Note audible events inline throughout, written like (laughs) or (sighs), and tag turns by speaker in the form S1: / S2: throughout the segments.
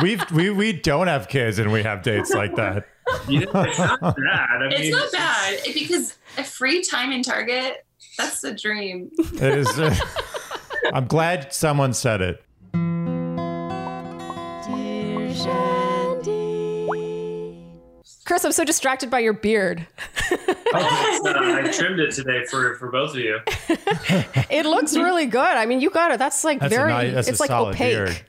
S1: We've we we don't have kids and we have dates like that.
S2: Yeah, it's not bad. I
S3: It's
S2: mean,
S3: not bad because a free time in Target, that's the dream.
S1: It is. uh, I'm glad someone said it.
S4: Chris, I'm so distracted by your beard.
S2: uh, I trimmed it today for for both of you. (laughs)
S4: It looks really good. I mean, you got it. That's like
S1: That's
S4: very.
S1: nice, that's
S4: it's
S1: a
S4: like
S1: solid
S4: opaque.
S1: beard.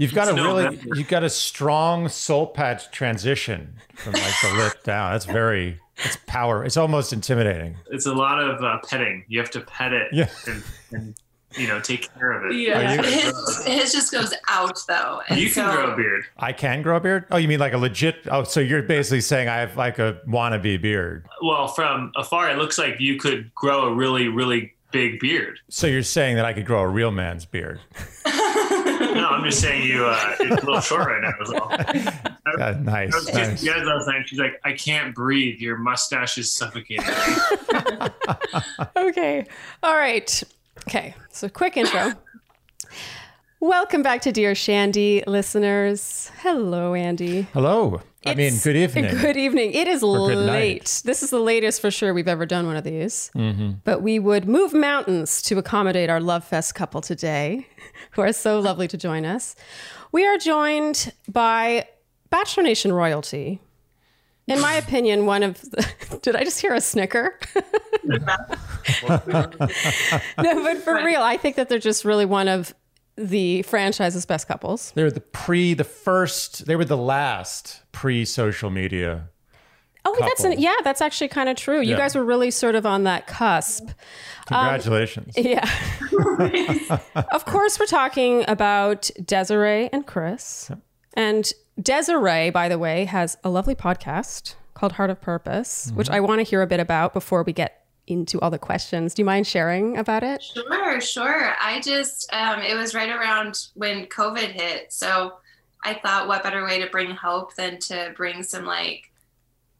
S1: You've got a
S2: No,
S1: really,
S2: that's-
S1: you've got a strong soul patch transition from like the lip (laughs) down. That's very, it's power. It's almost intimidating.
S2: It's a lot of uh, petting. You have to pet it
S1: Yeah.
S2: and, and you know take care of it.
S3: Yeah.
S1: you-
S3: His, his just goes out though. And
S2: You can grow a beard.
S1: I can grow a beard. Oh, you mean like a legit? Oh, so you're basically saying I have like a wannabe beard.
S2: Well, from afar, it looks like you could grow a really, really big beard.
S1: So you're saying that I could grow a real man's beard? (laughs)
S2: No, I'm just saying you. Uh, it's a little short right now. Is all. (laughs)
S1: Yeah, nice.
S2: I was kissing
S1: nice.
S2: you guys last night. She's like, I can't breathe. Your mustache is suffocating. (laughs)
S4: Okay. All right. Okay. So, quick intro. Welcome back to Dear Shandy listeners. Hello, Andy.
S1: Hello. I mean, good evening.
S4: Good evening. It is late.
S1: night.
S4: This is the latest for sure we've ever done one of these.
S1: Mm-hmm.
S4: But we would move mountains to accommodate our Love Fest couple today, (laughs) who are so lovely to join us. We are joined by Bachelor Nation royalty. In my (laughs) opinion, one of the, (laughs) did I just hear a snicker? no, but for real, I think that they're just really one of the franchise's best couples.
S1: They were the pre, the first. They were the last pre-social media.
S4: Oh, that's an, yeah, that's actually kind of true. You
S1: Yeah.
S4: guys were really sort of on that cusp.
S1: Um, Congratulations.
S4: Yeah. (laughs) of course, we're talking about Desiree and Chris. And Desiree, by the way, has a lovely podcast called Heart of Purpose, which mm-hmm. I want to hear a bit about before we get into all the questions. Do you mind sharing about it?
S3: Sure, sure. I just, um, it was right around when COVID hit. So I thought, what better way to bring hope than to bring some like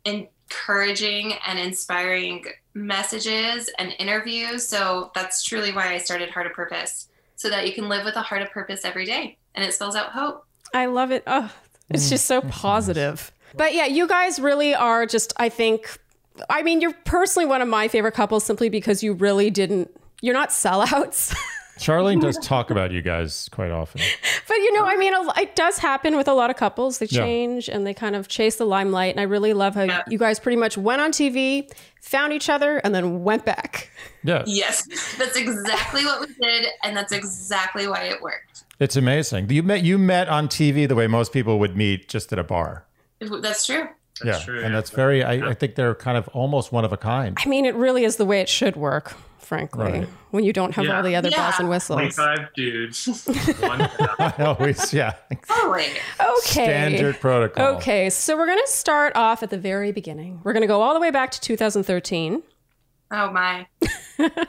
S3: encouraging and inspiring messages and interviews. So that's truly why I started Heart of Purpose, so that you can live with a heart of purpose every day and it spells out hope.
S4: I love it. Oh, it's just so positive. But yeah, you guys really are just, I think, I mean, you're personally one of my favorite couples simply because you really didn't, you're not sellouts. (laughs)
S1: Charlene does talk about you guys quite often.
S4: But you know, I mean, it does happen with a lot of couples. They
S1: Yeah.
S4: change and they kind of chase the limelight. And I really love how you guys pretty much went on TV, found each other, and then went back.
S1: Yeah,
S3: Yes, that's exactly what we did, and that's exactly why it worked.
S1: it's amazing. You met you met on TV the way most people would meet just at a bar.
S3: That's true.
S1: Yeah,
S2: true,
S1: and
S2: yeah.
S1: that's very. I, I think they're kind of almost one of a kind.
S4: I mean, it really is the way it should work, frankly,
S1: Right.
S4: when you don't have
S2: Yeah.
S4: all the other bells and whistles.
S2: 25 dudes. One (laughs)
S1: always, yeah,
S3: Totally.
S4: Okay.
S1: standard protocol.
S4: Okay, so we're going to start off at the very beginning. We're going to go all the way back to 2013.
S3: Oh my. (laughs)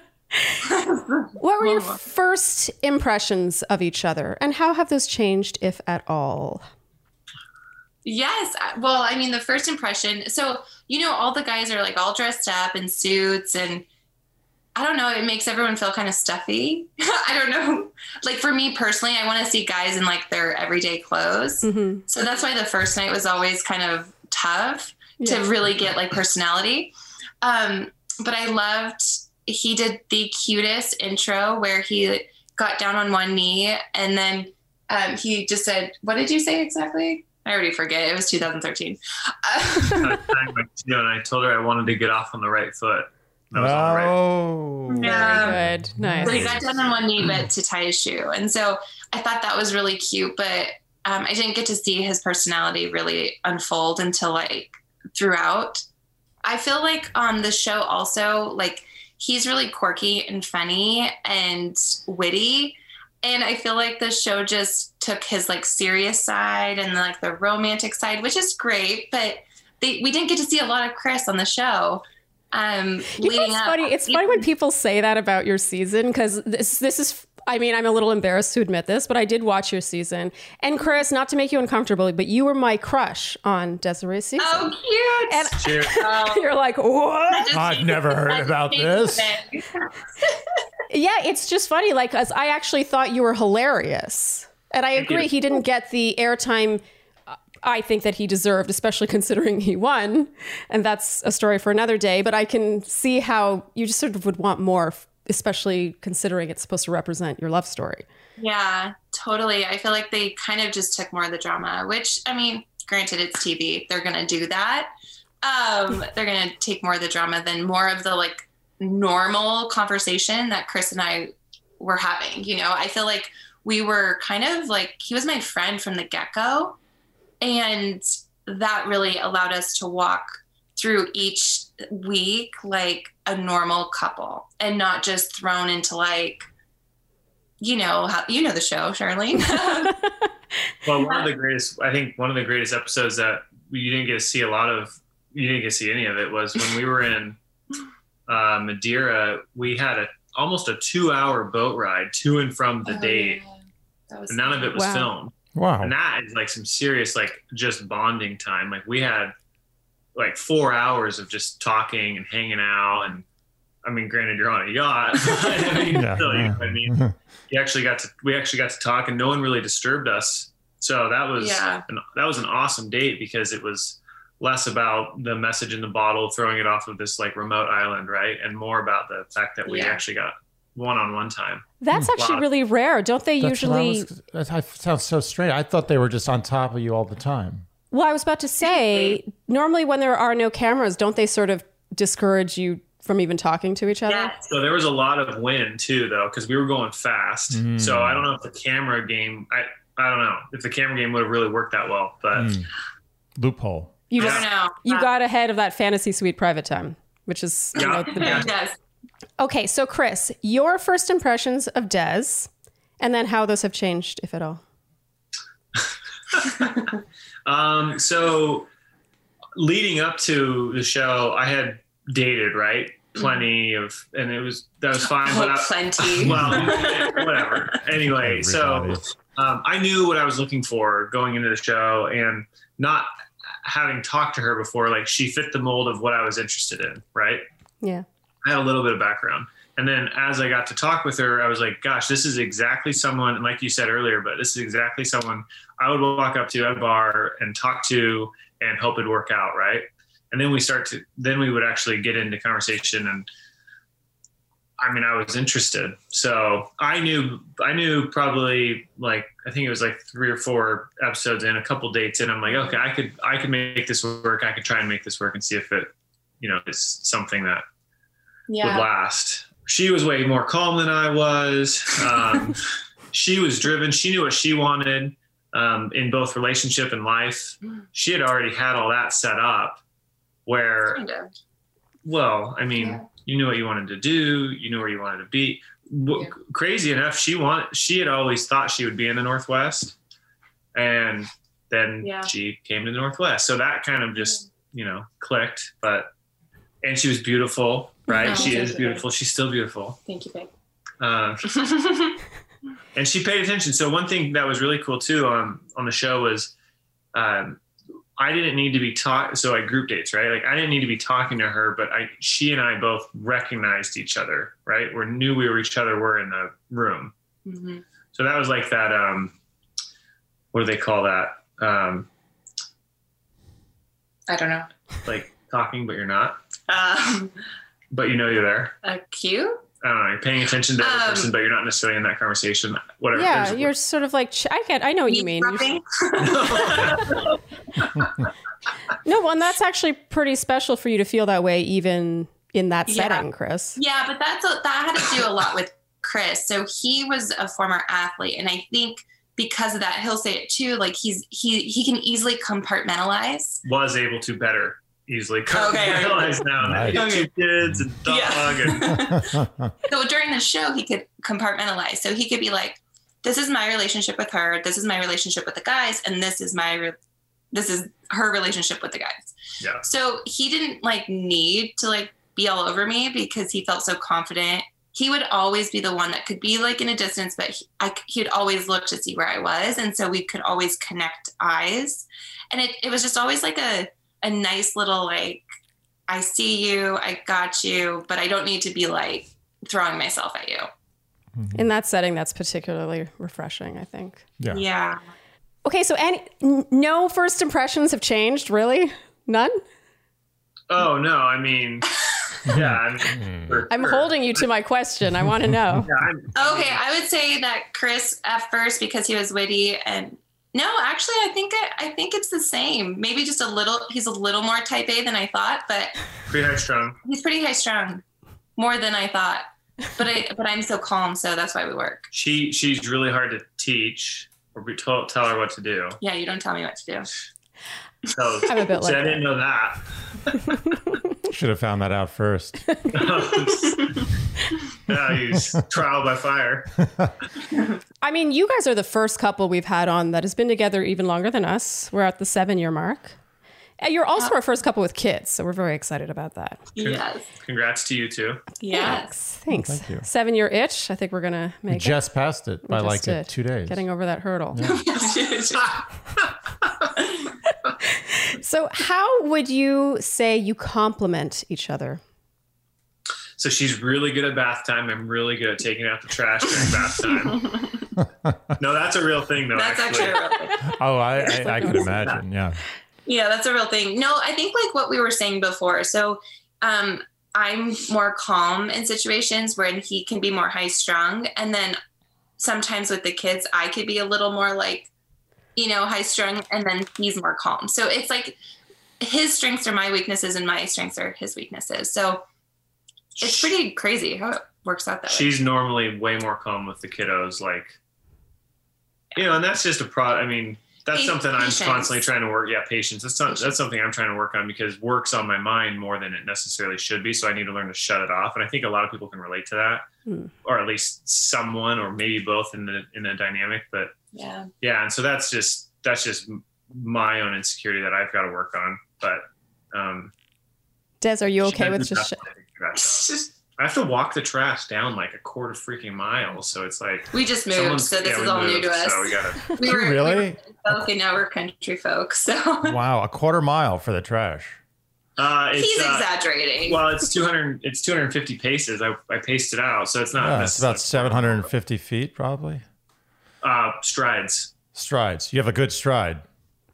S4: What were your first impressions of each other, and how have those changed, if at all?
S3: Yes. Well, I mean, the first impression. So, you know, all the guys are like all dressed up in suits, and I don't know, it makes everyone feel kind of stuffy. (laughs) I don't know. Like for me personally, I want to see guys in like their everyday clothes.
S4: hmm
S3: So that's why the first night was always kind of tough
S4: Yeah.
S3: to really get like personality. Um, but I loved he did the cutest intro where he got down on one knee and then um, he just said, "What did you say exactly?" I already forget. It was 2013. Uh, (laughs)
S2: I time with Tio and I told her I wanted to get off on the right foot. I was on right.
S1: Oh,
S3: Yeah.
S4: Very good. Nice.
S3: But he got down on one knee, but to tie his shoe, and so I thought that was really cute. But um, I didn't get to see his personality really unfold until like throughout. I feel like on the show also like he's really quirky and funny and witty, and I feel like the show just took his like serious side and like the romantic side, which is great. But they, we didn't get to see a lot of Chris on the show. Um,
S4: You know, it's
S3: up.
S4: funny. It's funny when people say that about your season because this this is. I mean, I'm a little embarrassed to admit this, but I did watch your season. And Chris, not to make you uncomfortable, but you were my crush on Desiree's season.
S3: Oh, cute!
S4: And
S2: Cheers. (laughs)
S3: Oh.
S4: you're like, what?
S1: I've never heard about this. (laughs)
S3: it.
S4: Yeah, it's just funny. Like, 'cause I actually thought you were hilarious. And I agree, he didn't get the airtime uh, I think that he deserved, especially (laughs) considering he won. And that's a story for another day. But I can see how you just sort of would want more, especially considering it's supposed to represent your love story.
S3: Yeah, totally. I feel like they kind of just took more of the drama, which I mean, granted it's TV. They're going to do that. Um, they're going to take more of the drama than more of the like normal conversation that Chris and I were having. You know, I feel like we were kind of like he was my friend from the get-go and that really allowed us to walk through each week like a normal couple and not just thrown into like you know how you know the show charlene (laughs) (laughs)
S2: Well, one of the greatest, I think, one of the greatest episodes that you didn't get to see a lot of, you didn't get to see any of it was when we were in uh, Madeira. We had a almost a two-hour boat ride to and from the
S3: Oh,
S2: date,
S3: yeah. That was
S2: none of it was
S4: Wow.
S2: filmed.
S1: Wow.
S2: And that is like some serious, like just bonding time. Like we had like four hours of just talking and hanging out. And I mean, granted, you're on a yacht. (laughs) I mean,
S1: Yeah.
S2: still, you- I mean, you (laughs) actually got to we actually got to talk and no one really disturbed us so that was
S3: Yeah.
S2: an, that was an awesome date because it was less about the message in the bottle throwing it off of this like remote island right and more about the fact that we
S3: Yeah.
S2: actually got one-on-one time
S4: That's actually
S2: Wow.
S4: really rare. Don't they
S1: That's
S4: usually?
S1: was- that I- sounds so strange. I thought they were just on top of you all the time.
S4: Well, I was about to say, normally when there are no cameras, don't they sort of discourage you from even talking to each other?
S3: yeah
S2: so there was a lot of wind too though because we were going fast
S1: Mm.
S2: so i don't know if the camera game i i don't know if the camera game would have really worked that well but
S1: Mm. Loophole.
S4: You just
S3: don't know
S4: you
S3: Uh,
S4: got ahead of that fantasy suite private time, which is you know, the
S2: Yeah. (laughs)
S3: yes
S4: okay. So, Chris, your first impressions of Des, and then how those have changed, if at all. (laughs)
S2: Um, so leading up to the show, I had dated, right? Plenty of, and it was, that was fine. but
S3: oh,
S2: I,
S3: plenty (laughs)
S2: well, whatever. Anyway, so um, I knew what I was looking for going into the show and not having talked to her before, like she fit the mold of what I was interested in, right?
S4: Yeah.
S2: I had a little bit of background. And then as I got to talk with her, I was like, gosh, this is exactly someone, like you said earlier, but this is exactly someone I would walk up to at a bar and talk to and hope it'd work out, right? And then we start to, then we would actually get into conversation and I mean, I was interested. So I knew, I knew probably like, I think it was like three or four episodes in, a couple dates in. I'm like, okay, I could, I could make this work. I could try and make this work and see if it, you know, is something that would last. She was way more calm than I was. Um, (laughs) she was driven. She knew what she wanted um, in both relationship and life. She had already had all that set up. Where,
S3: kind of
S2: well, I mean,
S3: Yeah.
S2: You knew what you wanted to do. You knew where you wanted to be.
S3: Yeah.
S2: Crazy enough, she want. She had always thought she would be in the Northwest, and then
S3: Yeah.
S2: she came to the Northwest. So that kind of just you know clicked. But and she was beautiful, right?
S3: Oh,
S2: she is beautiful. She's still beautiful.
S3: thank you babe
S2: Uh, (laughs) and she paid attention. So one thing that was really cool too on on the show was um, I didn't need to be taught. So I group dates, right? Like I didn't need to be talking to her, but I she and I both recognized each other, right? Or knew we were each other were in the room.
S3: Mhm.
S2: So that was like that. Um, what do they call that? Um,
S3: i don't know
S2: like talking, but you're not.
S3: um
S2: But you know you're there.
S3: a cue
S2: I don't know. You're paying attention to the
S3: Um,
S2: person, but you're not necessarily in that conversation. Whatever.
S4: Yeah,
S2: There's-
S4: you're sort of like ch- I get. I know what you mean. (laughs) No, well, and that's actually pretty special for you to feel that way, even in that
S3: Yeah.
S4: setting, Chris.
S3: Yeah, but that's a, that had to do a lot with Chris. So he was a former athlete, and I think because of that, he'll say it too. Like he's he he can easily compartmentalize.
S2: was able to better easily (laughs)
S3: Okay.
S2: realize now that he had
S3: Okay.
S2: two kids and dog
S3: Yeah.
S2: and (laughs) (laughs)
S3: So during the show, he could compartmentalize. So he could be like, "This is my relationship with her. This is my relationship with the guys, and this is my re- this is her relationship with the guys."
S2: Yeah.
S3: So he didn't like need to like be all over me because he felt so confident. He would always be the one that could be like in a distance, but he, I, he'd always look to see where I was, and so we could always connect eyes. And it, it was just always like a a nice little like, I see you, I got you, but I don't need to be like throwing myself at you. Mm-hmm.
S4: In that setting, that's particularly refreshing, I think.
S1: Yeah.
S3: Yeah.
S4: Okay, so any no first impressions have changed, really? None?
S2: Oh no, I mean, (laughs) yeah, I mean, mm. for
S4: I'm
S2: sure.
S4: holding you to my question. I want to know. (laughs)
S2: Yeah,
S3: Okay, I would say that Chris at first because he was witty and no, actually, I think I, I think it's the same. Maybe just a little. He's a little more type A than I thought, but
S2: pretty high strung.
S3: he's pretty high strung, more than I thought. But I but I'm so calm, so that's why we work.
S2: She she's really hard to teach or be told, tell her what to do.
S3: Yeah, you don't tell me what to do.
S2: So, (laughs)
S4: I'm a bit like
S2: I didn't know that. (laughs)
S1: Should have found that out first. (laughs) (laughs)
S2: yeah, he's trial by fire.
S4: I mean, you guys are the first couple we've had on that has been together even longer than us. We're at the seven year mark. And you're also our first couple with kids, so we're very excited about that.
S3: Yes.
S2: Congrats to you too.
S3: Yes.
S4: Thanks.
S1: thank you.
S4: Seven year itch. I think we're gonna
S1: We
S4: make it.
S1: just passed it by
S4: We
S1: like
S4: just
S1: uh,
S4: did.
S1: two days.
S4: Getting over that hurdle. (laughs) So, how would you say you complement each other?
S2: So she's really good at bath time. I'm really good at taking out the trash during bath time. no, that's a real thing though.
S3: That's actually a real thing.
S1: oh, I, I, I could imagine. Yeah.
S3: Yeah, that's a real thing. No, I think like what we were saying before. So um I'm more calm in situations where he can be more high strung. And then sometimes with the kids, I could be a little more like, you know, high strung and then he's more calm. So it's like his strengths are my weaknesses and my strengths are his weaknesses. So it's pretty crazy how it works out that way.
S2: She's normally way more calm with the kiddos, like you know, and that's just a pro. I mean, that's
S3: Pa-
S2: something I'm constantly trying to work. Yeah, patience. That's not, that's something I'm trying to work on because work's on my mind more than it necessarily should be. So I need to learn to shut it off. And I think a lot of people can relate to that,
S4: Hmm.
S2: or at least someone, or maybe both in the in the dynamic. But
S3: Yeah.
S2: yeah, and so that's just that's just my own insecurity that I've got to work on. But um,
S4: Des, are you okay with just? Sh-
S2: I think trash out. I have to walk the trash down like a quarter freaking mile, so it's like
S3: We just moved, so this
S2: yeah,
S3: is
S2: we
S3: all new to us.
S2: So we gotta. (laughs) (laughs)
S3: we
S1: Do you
S3: were we
S1: really?
S3: were folk and now we're country folk. So (laughs)
S1: Wow, a quarter mile for the trash.
S2: Uh, it's,
S3: he's
S2: uh,
S3: exaggerating.
S2: Well, it's 200. It's 250 paces. I, I paced it out, so it's not.
S1: Yeah, it's about 750 feet, probably.
S2: Uh, strides.
S1: Strides. You have a good stride.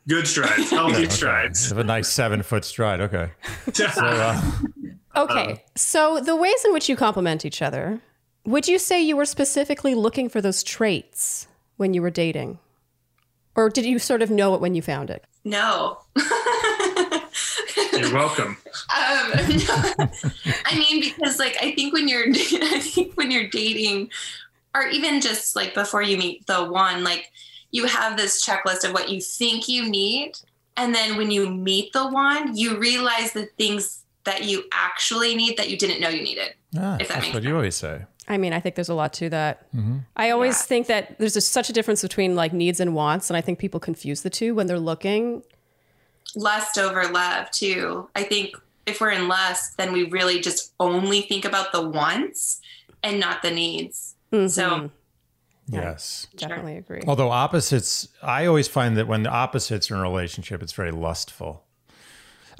S2: Good strides. (laughs) Healthy
S1: You
S2: strides.
S1: You have a nice seven foot stride. Okay. (laughs) So, uh, (laughs)
S4: okay, so the ways in which you complement each other, would you say you were specifically looking for those traits when you were dating, or did you sort of know it when you found it?
S3: no.
S2: You're welcome.
S3: Um, no. I mean, because like I think when you're, I think when you're dating, or even just like before you meet the one, like you have this checklist of what you think you need, and then when you meet the one, you realize the things that you actually need that you didn't know you needed.
S1: ah,
S3: If that
S1: that's
S3: makes
S1: what you always say.
S4: I mean, I think there's a lot to that. I always
S3: Yeah.
S4: think that there's just such a difference between like needs and wants, and I think people confuse the two when they're looking.
S3: Lust over love too. I think if we're in lust, then we really just only think about the wants and not the needs. So
S4: Mhm.
S1: Mm-hmm. Yes.
S4: definitely agree.
S1: Although opposites, I always find that when the opposites are in a relationship, it's very lustful.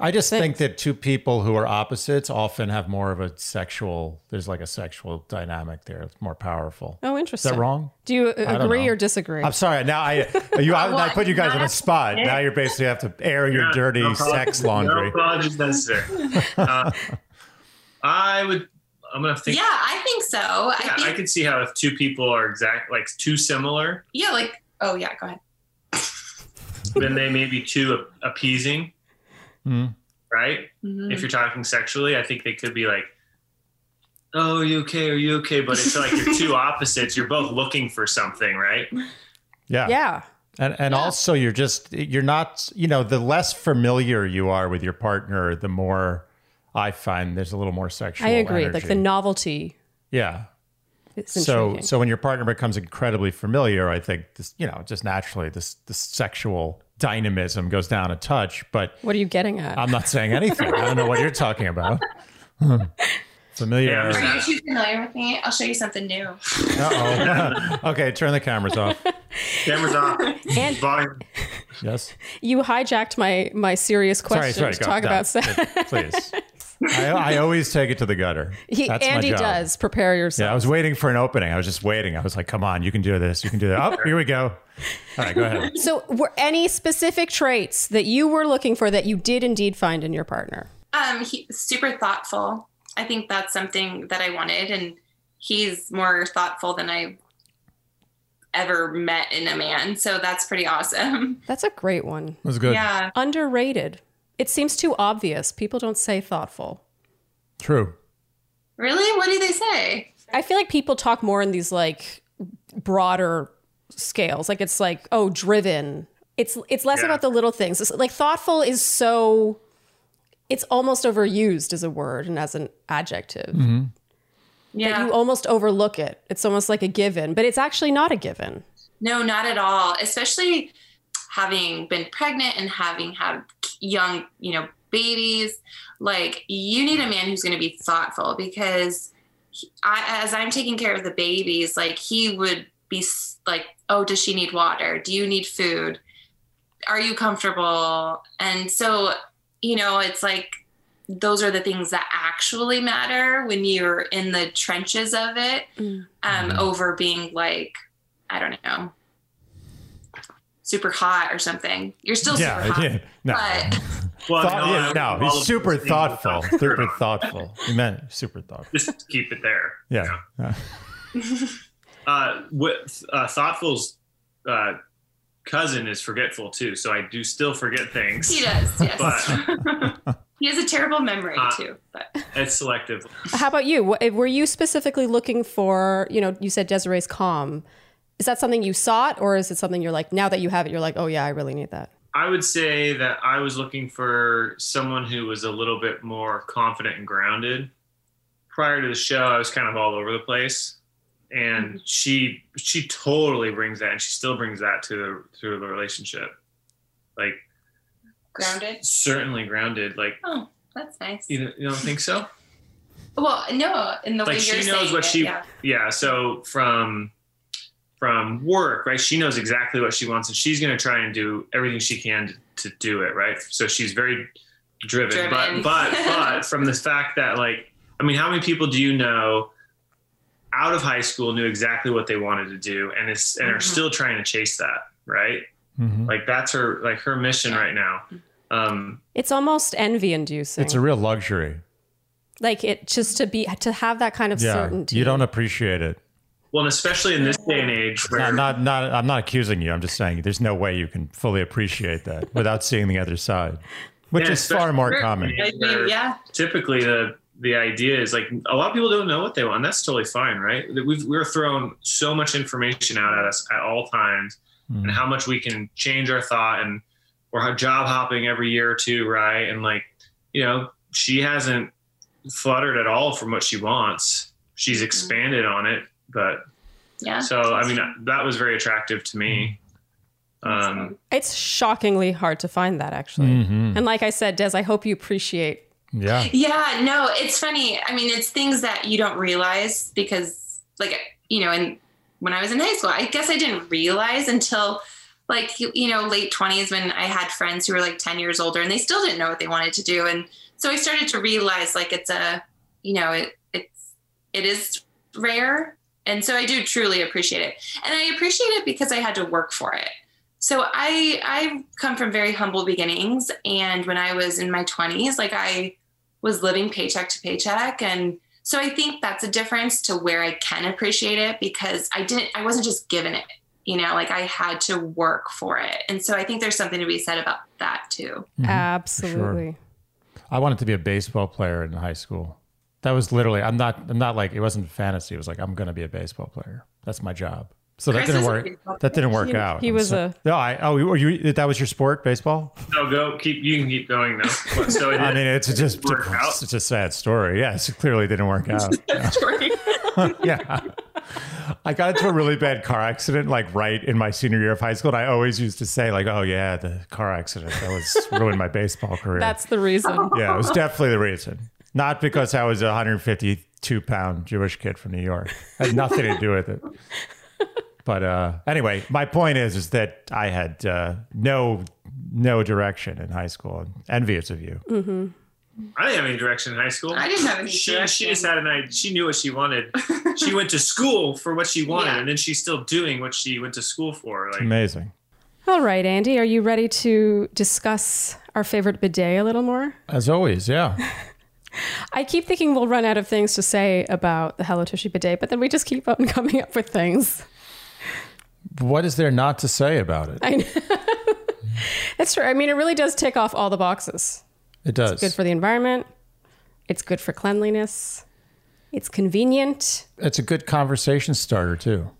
S1: I just think that two people who are opposites often have more of a sexual, there's like a sexual dynamic there. It's more powerful.
S4: Oh, interesting.
S1: Is
S4: interesting.
S1: that wrong?
S4: Do you uh, agree or disagree?
S1: I'm sorry. Now I you I, I put you guys on a (laughs) spot. Now you basically have to air your
S2: Yeah,
S1: dirty
S2: no
S1: sex laundry.
S2: No apologies necessary. (laughs) Uh, I would. I'm gonna think.
S3: yeah, I think so. I
S2: Yeah,
S3: think
S2: I could see how if two people are exact, like too similar,
S3: yeah, like oh yeah, go ahead.
S2: then they may be too appeasing,
S1: Mhm.
S2: right?
S3: Mhm.
S2: If you're talking sexually, I think they could be like, "Oh, are you okay? Are you okay?" But it's like you're two (laughs) opposites. You're both looking for something, right?
S1: Yeah.
S4: yeah.
S1: And and also you're just you're not you know the less familiar you are with your partner, the more I find there's a little more sexual.
S4: I agree. Like the novelty
S1: yeah.
S4: is
S1: So so when your partner becomes incredibly familiar, I think this you know just naturally this this sexual dynamism goes down a touch. But
S4: what are you getting at?
S1: I'm not saying anything. I don't know what you're talking about. (laughs) Familiarity.
S3: Are you too familiar with me? I'll show you something new.
S1: Uh oh. (laughs) okay, turn the cameras off. (laughs)
S2: Cameras off.
S4: And-
S2: Volume.
S1: Yes.
S4: you hijacked my my serious
S1: Sorry,
S4: question
S1: sorry.
S4: to
S1: Go,
S4: talk
S1: no,
S4: about sex.
S1: Please. I, I always take it to the gutter. (laughs)
S4: He,
S1: That's my
S4: Andy
S1: job.
S4: does. Prepare yourself.
S1: Yeah, I was waiting for an opening. I was just waiting. I was like, "Come on, you can do this. You can do that." Oh, here we go. All right, go ahead. (laughs)
S4: So, were any specific traits that you were looking for that you did indeed find in your partner?
S3: Um, he super thoughtful. I think that's something that I wanted, and he's more thoughtful than I've ever met in a man. So that's pretty awesome.
S4: That's a great one.
S1: That's good.
S3: Yeah.
S4: Underrated. It seems too obvious. People don't say thoughtful.
S1: True.
S3: Really? What do they say?
S4: I feel like people talk more in these like broader scales. Like it's like, oh, driven. It's it's less
S2: Yeah.
S4: about the little things. It's like thoughtful is so it's almost overused as a word and as an adjective. Mm-hmm. that
S3: Yeah.
S4: you almost overlook it. It's almost like a given, but it's actually not a given.
S3: No, not at all. Especially having been pregnant and having had young, you know, babies. Like you need a man who's going to be thoughtful because he- I, as I'm taking care of the babies, like he would be like, "Oh, does she need water? Do you need food? Are you comfortable?" And so, you know, it's like those are the things that actually matter when you're in the trenches of it um, over being like, I don't know, super hot or something. You're still super hot.
S1: yeah. No.
S3: But (laughs)
S2: Well,
S1: Thought-
S2: no,
S1: yeah, no, he's super thoughtful. Super thoughtful. He meant super thoughtful.
S2: Just keep it there.
S1: Yeah. Yeah. (laughs)
S2: Uh, with uh, thoughtful's uh, cousin is forgetful too, so I do still forget things.
S3: he does, yes. (laughs)
S2: But
S3: he has a terrible memory
S2: Uh,
S3: too. But
S2: it's selective.
S4: How about you? Wh- Were you specifically looking for, you know, you said Desiree's calm. Is that something you sought or is it something you're like, now that you have it, you're like, oh yeah, I really need that?
S2: I would say that I was looking for someone who was a little bit more confident and grounded. Prior to the show, I was kind of all over the place, and mm-hmm. she she totally brings that, and she still brings that to the to the relationship. Like
S3: grounded.
S2: certainly grounded. Like
S3: Oh, that's nice.
S2: you don't, you don't think so?
S3: Well, no, in the way
S2: like
S3: you're
S2: she knows
S3: saying
S2: what
S3: it,
S2: she
S3: yeah.
S2: yeah so from from work right she knows exactly what she wants and she's going to try and do everything she can to, to do it right so she's very driven,
S3: Driven.
S2: but but (laughs) but from the fact that like i mean how many people do you know out of high school knew exactly what they wanted to do and it's and are
S3: Mhm.
S2: still trying to chase that right
S1: Mhm.
S2: like that's her like her mission right now um
S4: It's almost envy inducing.
S1: It's a real luxury.
S4: like it just to be, to have that kind of
S1: Yeah.
S4: certainty.
S1: You don't appreciate it.
S2: Well and especially in this day and age where
S1: Not, not, not, I'm not accusing you. I'm just saying there's no way you can fully appreciate that without seeing the other side, which
S2: Yeah,
S1: is far more
S2: especially-
S1: common.
S3: Yeah.
S2: typically the the idea is like a lot of people don't know what they want and that's totally fine right? We've, we're thrown so much information out at us at all times and mm. how much we can change our thought and we're job hopping every year or two right? And like you know she hasn't fluttered at all from what she wants. She's mm-hmm. expanded on it but
S3: Yeah.
S2: so i mean that was very attractive to me um
S4: It's shockingly hard to find that actually.
S1: Mhm.
S4: And like I said, Des, I hope you appreciate.
S1: Yeah.
S3: Yeah, no, it's funny. I mean, it's things that you don't realize because, like, you know, and when I was in high school, I guess I didn't realize until, like, you, you know, late 20s when I had friends who were like 10 years older and they still didn't know what they wanted to do. And so I started to realize, like, it's a, you know, it, it's, it is rare. And so I do truly appreciate it. And I appreciate it because I had to work for it. So I I come from very humble beginnings and when I was in my 20s like I was living paycheck to paycheck and so I think that's a difference to where I can appreciate it because I didn't I wasn't just given it you know like I had to work for it and so I think there's something to be said about that too mm-hmm.
S4: Absolutely.
S1: I wanted to be a baseball player in high school. That was literally. I'm not. I'm not like it wasn't fantasy. It was like I'm going to be a baseball player. That's my job. So that
S3: Chris
S1: didn't work. That didn't work
S4: He-
S1: out.
S4: he was
S1: so-
S4: a-
S1: No, I. Oh, were you? That was your sport, baseball.
S2: no go keep you can keep going though so it
S1: I mean, it's just
S2: work out?
S1: it's a sad story. Yes, it clearly didn't work out. (laughs) (laughs) yeah. I got into a really bad car accident like right in my senior year of high school. And I always used to say, like, oh, yeah, the car accident that was ruined my baseball career.
S4: That's the reason.
S1: yeah, it was definitely the reason. Not because I was a 152 pound Jewish kid from New York. Had nothing to do with it. But uh, anyway, my point is, is that I had uh, no no direction in high school. and Envious of you.
S2: I didn't have any direction in high school.
S3: I didn't have any
S2: she,
S3: direction.
S2: She just had an idea. She knew what she wanted. (laughs) she went to school for what she wanted,
S3: Yeah.
S2: and then she's still doing what she went to school for. Like,
S1: Amazing.
S4: All right, Andy, are you ready to discuss our favorite bidet a little more?
S1: As always, yeah. (laughs)
S4: I keep thinking we'll run out of things to say about the Hello Tushy bidet, but then we just keep on (laughs) coming up with things.
S1: what is there not to say about it?
S4: I know. (laughs) That's true. I mean, it really does tick off all the boxes.
S1: It does.
S4: It's good for the environment. It's good for cleanliness. It's convenient.
S1: it's a good conversation starter too.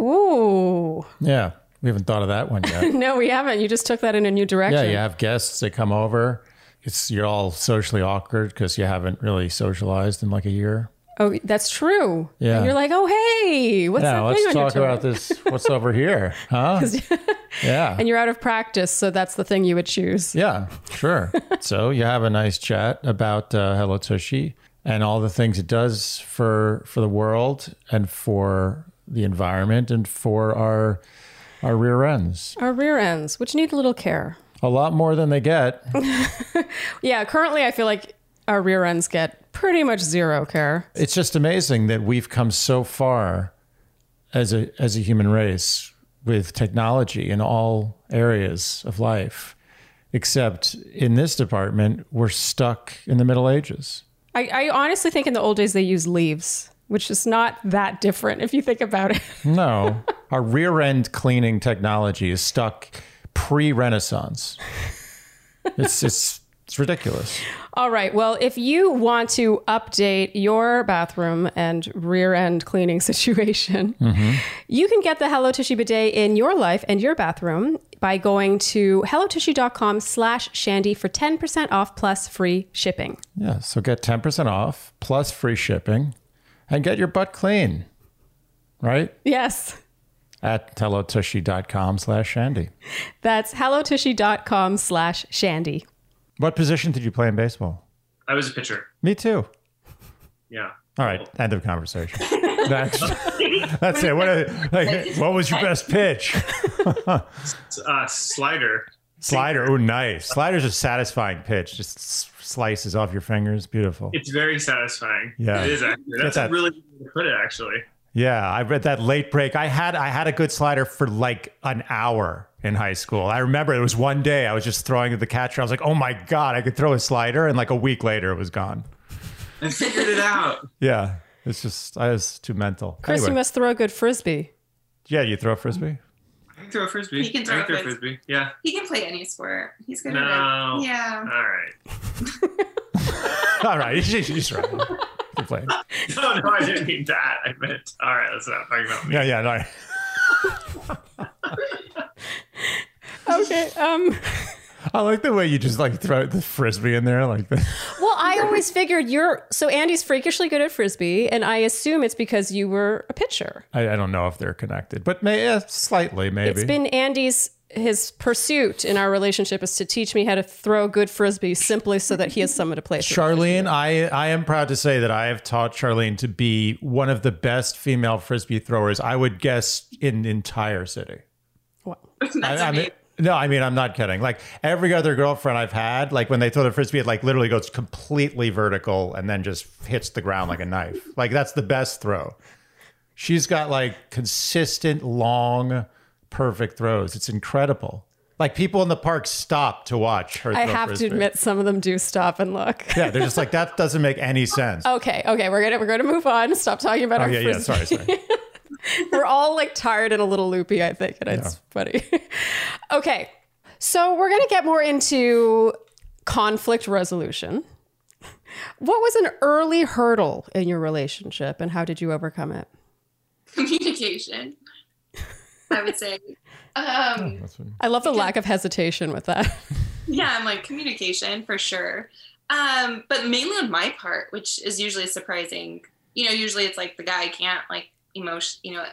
S4: Ooh.
S1: Yeah. We haven't thought of that one yet. (laughs)
S4: No, we haven't. You just took that in a new direction.
S1: yeah, you have guests that come over. It's you're all socially awkward because you haven't really socialized in like a year.
S4: Oh, that's true.
S1: Yeah.
S4: And you're like, oh, hey, what's
S1: yeah,
S4: that
S1: let's
S4: thing on your
S1: talk about this. What's over here? (laughs) Huh? (laughs) Yeah.
S4: And you're out of practice, so that's the thing you would choose.
S1: Yeah, sure. (laughs) so you have a nice chat about uh, Hello Tushy and all the things it does for for the world and for the environment and for our our rear ends.
S4: Our rear ends, which need a little care.
S1: A lot more than they get. (laughs)
S4: Yeah, currently I feel like our rear ends get pretty much zero care.
S1: It's just amazing that we've come so far as a as a human race with technology in all areas of life. Except in this department, we're stuck in the Middle Ages.
S4: I, I honestly think in the old days they used leaves, which is not that different if you think about it.
S1: No, (laughs) our rear end cleaning technology is stuck pre Renaissance. (laughs) It's it's it's ridiculous.
S4: All right. Well, if you want to update your bathroom and rear end cleaning (laughs) situation, mm-hmm. you can get the Hello Tushy bidet in your life and your bathroom by going to hellotushy.com slash shandy for 10% off plus free shipping.
S1: Yeah, so get ten percent off plus free shipping, and get your butt clean. Right
S4: Yes.
S1: At hellotushy.com slash shandy.
S4: That's hellotushy.com slash shandy.
S1: What position did you play in baseball?
S2: I was a pitcher.
S1: Me too.
S2: Yeah.
S1: All right, end of conversation. (laughs) That's that's it. What like, what was your best pitch? (laughs)
S2: Uh, slider.
S1: Slider. Oh, nice. Slider's a satisfying pitch. Just slices off your fingers. Beautiful.
S2: It's very satisfying.
S1: Yeah.
S2: It is actually. That's
S1: that-
S2: a really good way to put it, actually.
S1: Yeah, I read that late break. I had I had a good slider for like an hour in high school. I remember it was one day I was just throwing at the catcher. I was like, "Oh my god, I could throw a slider!" And like a week later, it was gone.
S2: I figured it out.
S1: Yeah, it's just I was too mental.
S4: Chris,
S1: Anyway,
S4: you must throw a good frisbee.
S1: yeah, you throw a frisbee.
S2: I can throw a frisbee.
S3: He can throw
S2: I
S3: a
S2: throw a
S3: frisbee.
S2: frisbee. Yeah.
S3: He can play any sport. He's good
S2: No.
S3: at it. Yeah.
S2: All right. (laughs) (laughs)
S1: All right, she's, she's right. Keep playing.
S2: No, no, I didn't mean that. I meant. All right, let's not talk about me.
S1: Yeah, yeah, no. (laughs)
S4: Okay. Um.
S1: I like the way you just like throw the frisbee in there like that. (laughs)
S4: Well, I always figured you're so Andy's freakishly good at frisbee, and I assume it's because you were a pitcher.
S1: I, I don't know if they're connected, but may, yeah, slightly maybe.
S4: It's been Andy's his pursuit in our relationship is to teach me how to throw good frisbee simply so that he has someone to play with.
S1: Charlene, I, I am proud to say that I have taught Charlene to be one of the best female frisbee throwers, I would guess, in the entire city.
S4: What? (laughs)
S3: That's
S1: I, I mean, no, I mean, I'm not kidding. Like every other girlfriend I've had, like when they throw the frisbee, it like literally goes completely vertical and then just hits the ground like a knife. Like that's the best throw. She's got like consistent, long, perfect throws. It's incredible. Like people in the park stop to watch her.
S4: I
S1: throw
S4: have
S1: frisbee.
S4: to admit, some of them do stop and look.
S1: Yeah, they're just like that doesn't make any (laughs) sense.
S4: Okay, okay, we're gonna we're gonna move on. Stop talking about
S1: Oh
S4: our
S1: yeah, yeah. Sorry, sorry. (laughs)
S4: We're all like tired and a little loopy, I think, and it's funny. (laughs) okay, so we're gonna get more into conflict resolution. What was an early hurdle in your relationship, and how did you overcome it?
S3: communication. I would say. Um,
S1: That's what-
S4: I love the lack of hesitation with that.
S3: yeah, I'm like communication for sure. Um, but mainly on my part, which is usually surprising. You know, usually it's like the guy can't like emotion, you know,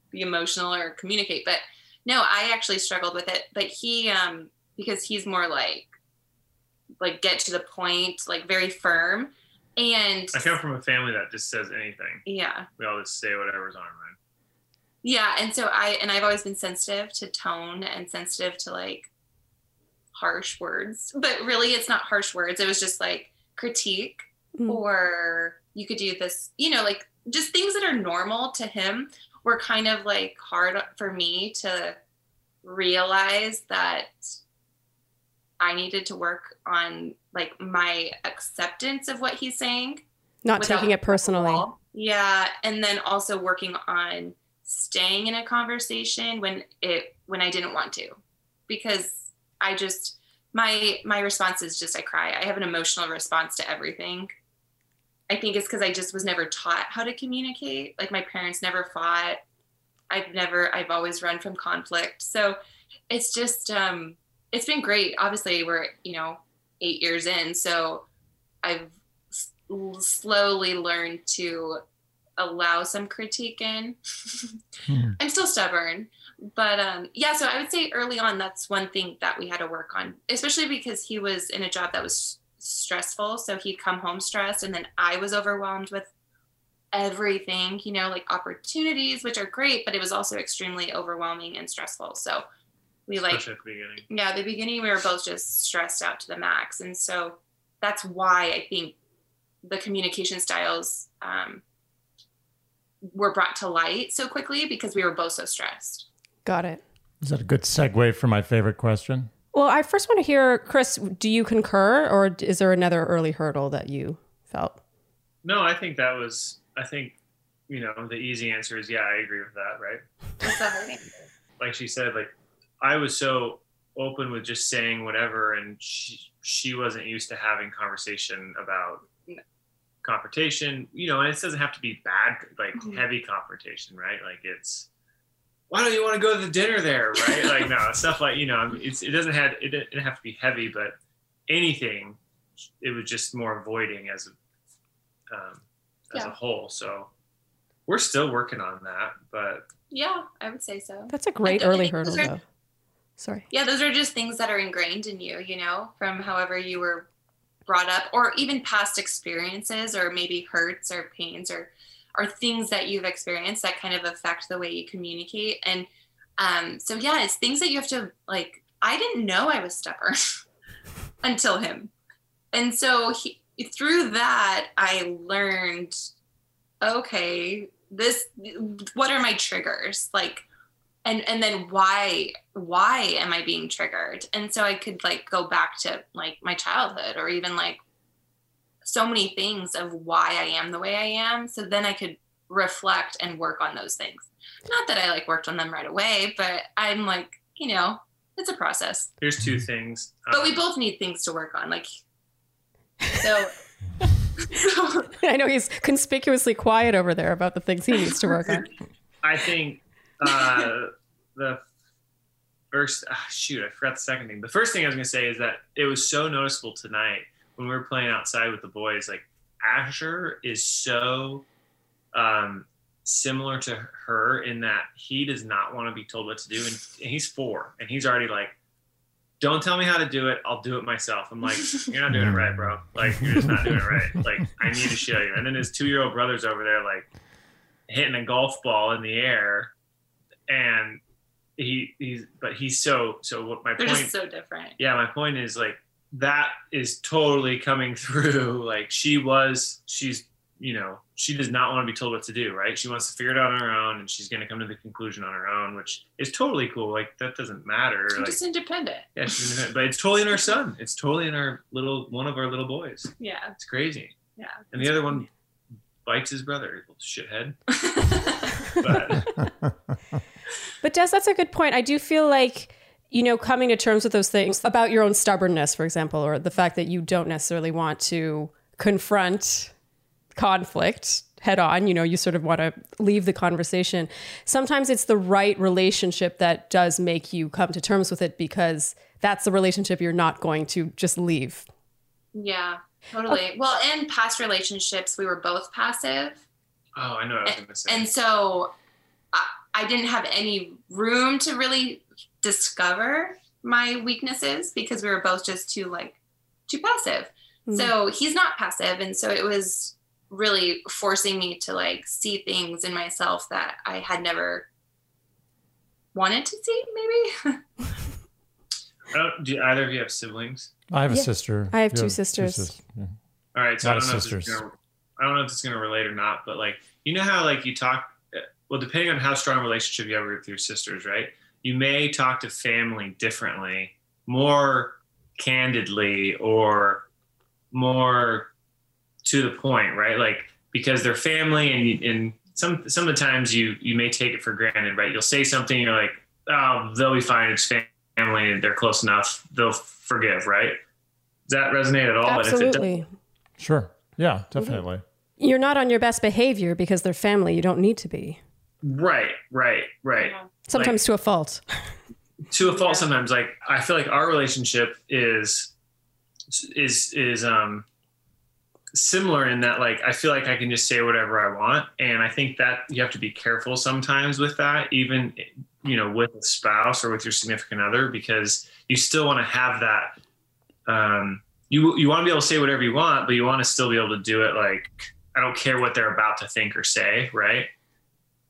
S3: (laughs) be emotional or communicate. But no, I actually struggled with it. But he, um, because he's more like, like get to the point, like very firm, and
S2: I come from a family that just says anything.
S3: yeah,
S2: We all just say whatever's on our mind.
S3: Yeah, and so I and I've always been sensitive to tone and sensitive to like harsh words, but really it's not harsh words. It was just like critique
S4: Mm.
S3: or you could do this, you know, like just things that are normal to him were kind of like hard for me to realize that I needed to work on like my acceptance of what he's saying.
S4: Not taking it personally.
S3: Yeah, and then also working on staying in a conversation when it when I didn't want to, because I just my my response is just I cry. I have an emotional response to everything. I think it's because I just was never taught how to communicate. Like my parents never fought. I've never. I've always run from conflict. So it's just um it's been great. Obviously, we're you know eight years in, so I've slowly learned to allow some critique in. (laughs)
S1: Hmm.
S3: I'm still stubborn, but um, yeah. So I would say early on, that's one thing that we had to work on, especially because he was in a job that was stressful. So he'd come home stressed, and then I was overwhelmed with everything. You know, like opportunities, which are great, but it was also extremely overwhelming and stressful. So we like
S2: Especially at the beginning.
S3: yeah, the beginning we were both just stressed out to the max, and so that's why I think the communication styles um, were brought to light so quickly because we were both so stressed.
S4: Got it.
S1: Is that a good segue for my favorite question?
S4: Well, I first want to hear, Chris, do you concur or is there another early hurdle that you felt?
S2: No, I think that was. I think you know the easy answer is yeah, I agree with that, right?
S3: What's the hard
S2: like she said, like I was so open with just saying whatever, and she she wasn't used to having conversation about
S3: No.
S2: Confrontation. You know, and it doesn't have to be bad, like
S3: Mhm.
S2: heavy confrontation, right? Like it's why don't you want to go to the dinner there, right? (laughs) like no stuff like you know, I it's it doesn't have it didn't have to be heavy, but anything, it was just more avoiding as a um, as a whole. So we're still working on that, but
S3: Yeah, I would say so.
S4: That's a great early hurdle,
S3: are-
S4: though. Sorry.
S3: Yeah, those are just things that are ingrained in you, you know, from however you were brought up or even past experiences or maybe hurts or pains or or things that you've experienced that kind of affect the way you communicate. And um so yeah, it's things that you have to like I didn't know I was stubborn (laughs) until him. And so he through that I learned okay, this what are my triggers? Like and and then why why am i being triggered and so i could like go back to like my childhood or even like so many things of why i am the way i am so then i could reflect and work on those things not that i like worked on them right away but i'm like you know it's a process
S2: here's two things.
S3: but we
S2: Um,
S3: both need things to work on like so, (laughs) so
S4: I know he's conspicuously quiet over there about the things he needs to work on.
S2: I think uh, the first ah, shoot, I forgot the second thing. The first thing I was gonna say is that it was so noticeable tonight when we were playing outside with the boys. Like Asher is so um, similar to her in that he does not want to be told what to do, and, and he's four, and he's already like. Don't tell me how to do it. I'll do it myself. I'm like, you're not doing it right, bro. Like, you're just not doing it right. Like, I need to show you. And then his two year old brother's over there, like, hitting a golf ball in the air and he he's but he's so so what my
S3: they're
S2: point
S3: just so different.
S2: Yeah my point is like that is totally coming (laughs) through. Like she was she's you know she does not want to be told what to do right? She wants to figure it out on her own and she's going to come to the conclusion on her own which is totally cool. Like that doesn't matter.
S3: I'm
S2: like
S3: just independent.
S2: Yeah she's independent. but it's totally in our son. It's totally in our little one of our little boys.
S3: Yeah.
S2: It's crazy.
S3: Yeah.
S2: And the other one bites his brother little shithead. (laughs) But (laughs)
S4: But Des, that's a good point. I do feel like, you know, coming to terms with those things about your own stubbornness, for example, or the fact that you don't necessarily want to confront conflict head on, you know, you sort of want to leave the conversation. Sometimes it's the right relationship that does make you come to terms with it because that's the relationship you're not going to just leave.
S3: Yeah, totally. Well, in past relationships, we were both passive.
S2: oh i know what i was going to say
S3: And so I, I didn't have any room to really discover my weaknesses because we were both just too, like, too passive.
S4: Mhm.
S3: So he's not passive. And so it was really forcing me to, like, see things in myself that I had never wanted to see, maybe. (laughs)
S2: Oh, do either of you have siblings?
S1: I have a
S4: Yeah.
S1: sister.
S4: I have
S1: You
S4: two sisters.
S1: sis- yeah.
S2: All right, so
S1: Lot
S2: I don't, know
S1: sisters.
S2: this gonna, I don't know if it's going to relate or not, but like you know how like you talk, well, depending on how strong a relationship you have with your sisters, right? You may talk to family differently, more candidly, or more to the point, right? Like because they're family, and and some some of the times you you may take it for granted, right? You'll say something, you're like, oh, they'll be fine. It's family. They're close enough. They'll forgive, right? Does that resonate at all? And if it doesn't,
S4: Absolutely.
S1: Sure. Yeah, mm-hmm. definitely.
S4: You're not on your best behavior because they're family. You don't need to be.
S2: Right, right, right.
S4: Sometimes to a fault. (laughs)
S2: To a fault sometimes. Like I feel like our relationship is is is um similar in that like I feel like I can just say whatever I want. And I think that you have to be careful sometimes with that, even you know, with a spouse or with your significant other, because you still want to have that um you you want to be able to say whatever you want, but you want to still be able to do it like I don't care what they're about to think or say, right?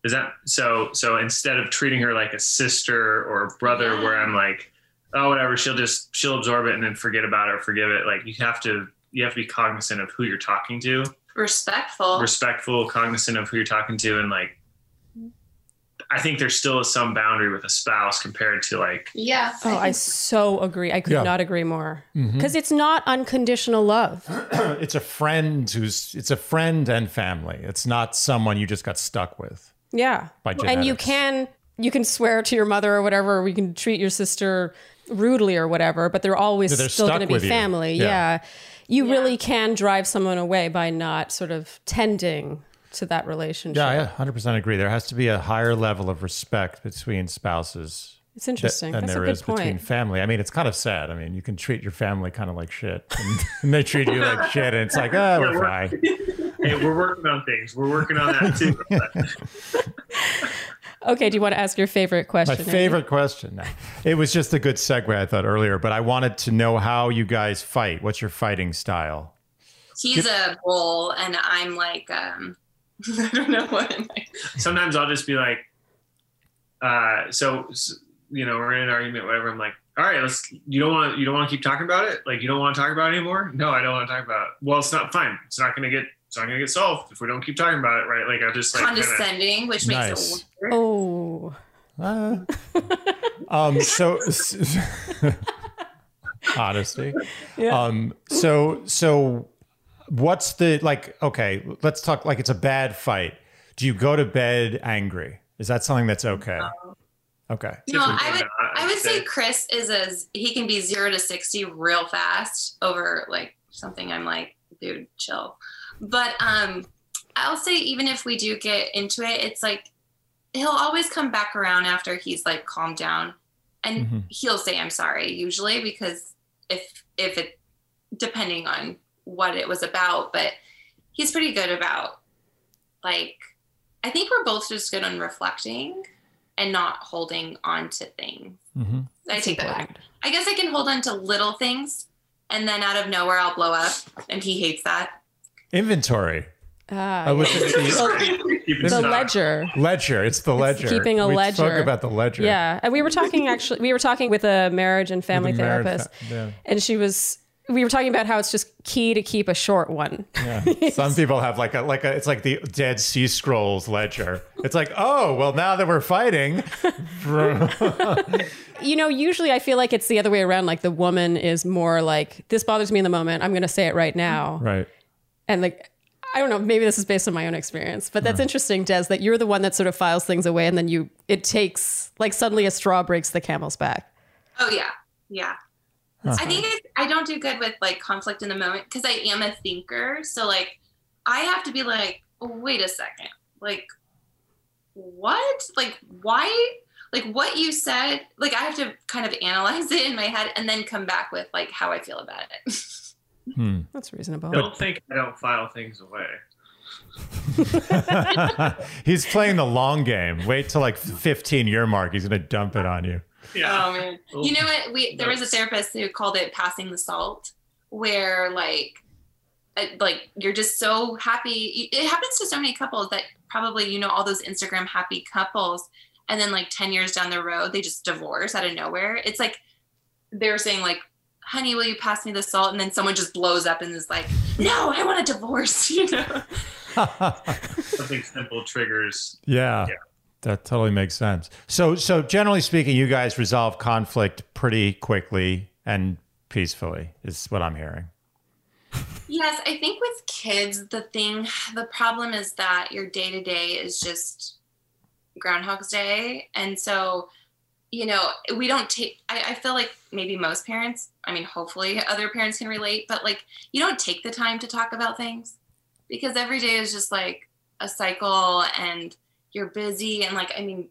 S2: Is that so? So instead of treating her like a sister or a brother,
S3: Yeah.
S2: where I'm like, oh, whatever, she'll just she'll absorb it and then forget about it or forgive it. Like you have to you have to be cognizant of who you're talking to,
S3: Respectful.
S2: respectful, cognizant of who you're talking to, and like, I think there still is some boundary with a spouse compared to like,
S3: yeah.
S4: Oh, I
S3: think-
S4: so agree. I could
S1: Yeah.
S4: not agree more.
S1: Mm-hmm.
S4: Because it's not unconditional love. (clears throat)
S1: it's a friend who's it's a friend and family. It's not someone you just got stuck with
S4: Yeah.
S1: by
S4: And you can you can swear to your mother or whatever, or you can treat your sister rudely or whatever, but they're always
S1: they're
S4: still going to be
S1: with you.
S4: family.
S1: Yeah.
S4: Yeah. You
S3: Yeah.
S4: really can drive someone away by not sort of tending to that relationship.
S1: Yeah, yeah, hundred percent agree. There has to be a higher level of respect between spouses
S4: It's
S1: th-
S4: interesting.
S1: than
S4: That's a
S1: there
S4: good
S1: is between family. I mean, it's kind of sad. I mean, you can treat your family kind of like shit, and, (laughs) and they treat you like shit, and it's like, ah, we're fine.
S2: hey, (laughs) we're working on things. We're working on that too. (laughs)
S4: Okay, do you want to ask your favorite question?
S1: My
S4: Andy?
S1: favorite question. No. It was just a good segue, I thought earlier, but I wanted to know how you guys fight. What's your fighting style?
S3: He's a bull, and I'm like, um, I don't know what.
S2: Sometimes I'll just be like, uh, so, s you know, we're in an argument, whatever. I'm like, all right, let's. You don't want you don't want to keep talking about it. Like, you don't want to talk about it anymore. No, I don't want to talk about it. Well, it's not fine. It's not going to get. It's not going to get solved if we don't keep talking about it, right? Like, I just like kinda,
S3: Condescending, which makes
S1: Nice.
S3: it weird.
S4: Oh,
S1: Uh, um, so (laughs) honesty.
S4: Yeah.
S1: Um, so so what's the like? Okay, let's talk. Like it's a bad fight. Do you go to bed angry? Is that something that's okay? Okay.
S3: No, I would. I would say
S2: say.
S3: Chris is as He can be zero to sixty real fast over like something. I'm like, dude, chill. But um, I'll say even if we do get into it, it's like he'll always come back around after he's like calmed down, and
S1: Mhm.
S3: he'll say I'm sorry usually because if if it depending on what it was about, but he's pretty good about like I think we're both just good on reflecting and not holding on to things.
S1: hmm
S3: I take that back. I guess I can hold on to little things and then out of nowhere I'll blow up and he hates that.
S1: Inventory.
S4: Ah,
S1: I was
S4: yeah. (laughs)
S2: Keep it
S4: the ledger.
S1: Ledger. It's the ledger.
S4: keeping a
S1: we
S4: ledger.
S1: spoke about the ledger.
S4: Yeah, and we were talking actually. We were talking with a marriage and family
S1: the
S4: therapist,
S1: fa- yeah.
S4: and she was. We were talking about how it's just key to keep a short one.
S1: Yeah. Some (laughs) people have like a like a it's like the Dead Sea Scrolls ledger. It's like, oh, well now that we're fighting, (laughs)
S4: You know, usually I feel like it's the other way around. Like the woman is more like, "This bothers me in the moment. I'm going to say it right now,"
S1: right.
S4: and like. I don't know. Maybe this is based on my own experience, but that's interesting, Des. That you're the one that sort of files things away, and then you it takes like suddenly a straw breaks the camel's back.
S3: Oh yeah. Yeah.
S1: Huh.
S3: I think I, I don't do good with like conflict in the moment because I am a thinker. So like I have to be like, oh, wait a second. Like what? Like why? Like what you said, like I have to kind of analyze it in my head and then come back with like how I feel about it.
S1: Hmm.
S4: That's reasonable.
S2: Don't think I don't file things away. (laughs)
S1: he's playing the long game. Wait till like 15 year mark. He's gonna dump it on you.
S3: Oh man. You know what? We there was a therapist who called it passing the salt, where like uh, like you're just so happy. It happens to so many couples that probably you know all those Instagram happy couples, and then like ten years down the road they just divorce out of nowhere. It's like they're saying like, "Honey, will you pass me the salt?" And then someone just blows up and is like, "No, I want a divorce." (laughs) You know. (laughs) (laughs)
S2: Something simple triggers.
S1: Yeah.
S2: Yeah.
S1: That totally makes sense. So so generally speaking, you guys resolve conflict pretty quickly and peacefully is what I'm hearing.
S3: Yes, I think with kids, the thing, the problem is that your day to day is just Groundhog's Day. And so, you know, we don't take, I, I feel like maybe most parents, I mean, hopefully other parents can relate, but like you don't take the time to talk about things because every day is just like a cycle and you're busy. And like, I mean,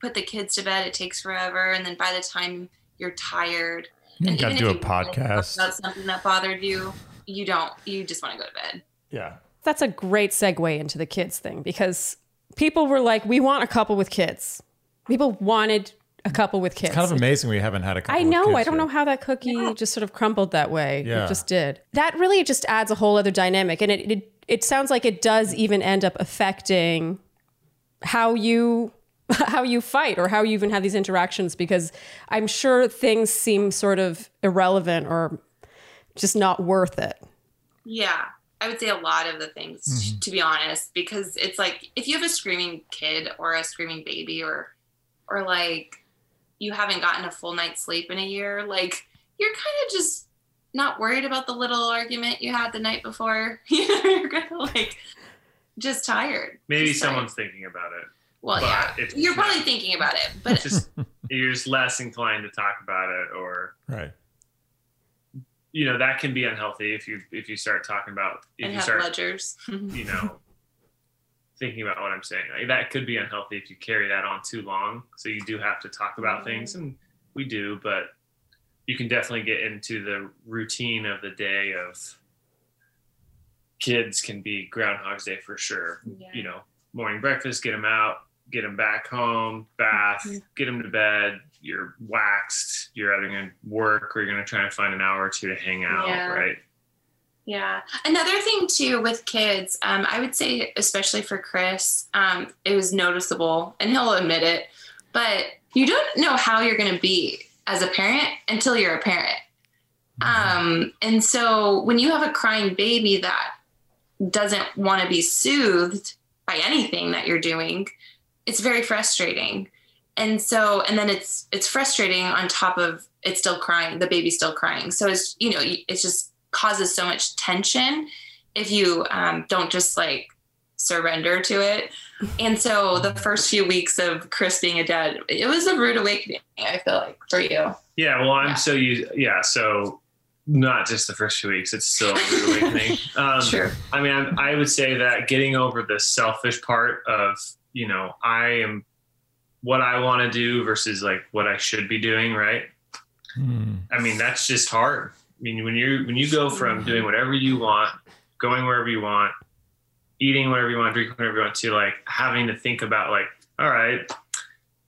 S3: put the kids to bed, it takes forever. And then by the time you're tired,
S1: You got to do a
S3: if you wanna talk
S1: podcast.
S3: about something that bothered you, you don't, you just want to go to bed.
S1: Yeah.
S4: That's a great segue into the kids thing because people were like, we want a couple with kids. People wanted a couple with kids.
S1: It's kind of amazing we haven't had a couple
S4: I
S1: with
S4: know.
S1: kids
S4: I don't
S1: yet.
S4: know how that cookie just sort of crumbled that way.
S1: Yeah.
S4: It just did. That really just adds a whole other dynamic. And it, it, it sounds like it does even end up affecting how you (laughs) how you fight or how you even have these interactions because I'm sure things seem sort of irrelevant or just not worth it.
S3: Yeah, I would say a lot of the things,
S1: Mm-hmm.
S3: to be honest, because it's like if you have a screaming kid or a screaming baby, or or like you haven't gotten a full night's sleep in a year, like you're kind of just not worried about the little argument you had the night before. (laughs) You know, you're kind of like just tired.
S2: Maybe
S3: Just tired.
S2: someone's thinking about it.
S3: Well, yeah,
S2: it's
S3: you're
S2: not-
S3: probably thinking about it, but
S2: Just (laughs) you're just less inclined to talk about it, or
S1: Right.
S2: you know that can be unhealthy if you if you start talking about if
S3: and
S2: you
S3: have
S2: start
S3: ledgers. (laughs)
S2: you know thinking about what I'm saying. Like, that could be unhealthy if you carry that on too long. So you do have to talk about mm-hmm. things, and we do, but you can definitely get into the routine of the day of kids can be Groundhog's Day for sure.
S3: Yeah.
S2: You know, morning breakfast, get them out, get them back home, bath,
S3: Mhm.
S2: get them to bed. You're waxed. You're either going to work or you're going to try and find an hour or two to hang out,
S3: Yeah.
S2: right?
S3: Yeah. Another thing too with kids, um, I would say, especially for Chris, um, it was noticeable, and he'll admit it. But you don't know how you're going to be as a parent until you're a parent. Um, and so when you have a crying baby that doesn't want to be soothed by anything that you're doing, it's very frustrating. And so, and then it's it's frustrating on top of it's still crying, the baby's still crying. So it's you know it's just causes so much tension if you um, don't just like surrender to it. And so the first few weeks of Chris being a dad, it was a rude awakening. I feel like for you.
S2: Yeah, well, I'm
S3: Yeah.
S2: so used. Yeah, so not just the first few weeks; it's still a awakening. (laughs) Um,
S3: Sure.
S2: I mean, I'm, I would say that getting over the selfish part of you know, I am what I want to do versus like what I should be doing, right?
S1: Hmm.
S2: I mean, that's just hard. I mean, when you when you go from doing whatever you want, going wherever you want, eating whatever you want, drinking whatever you want, to like having to think about like, all right,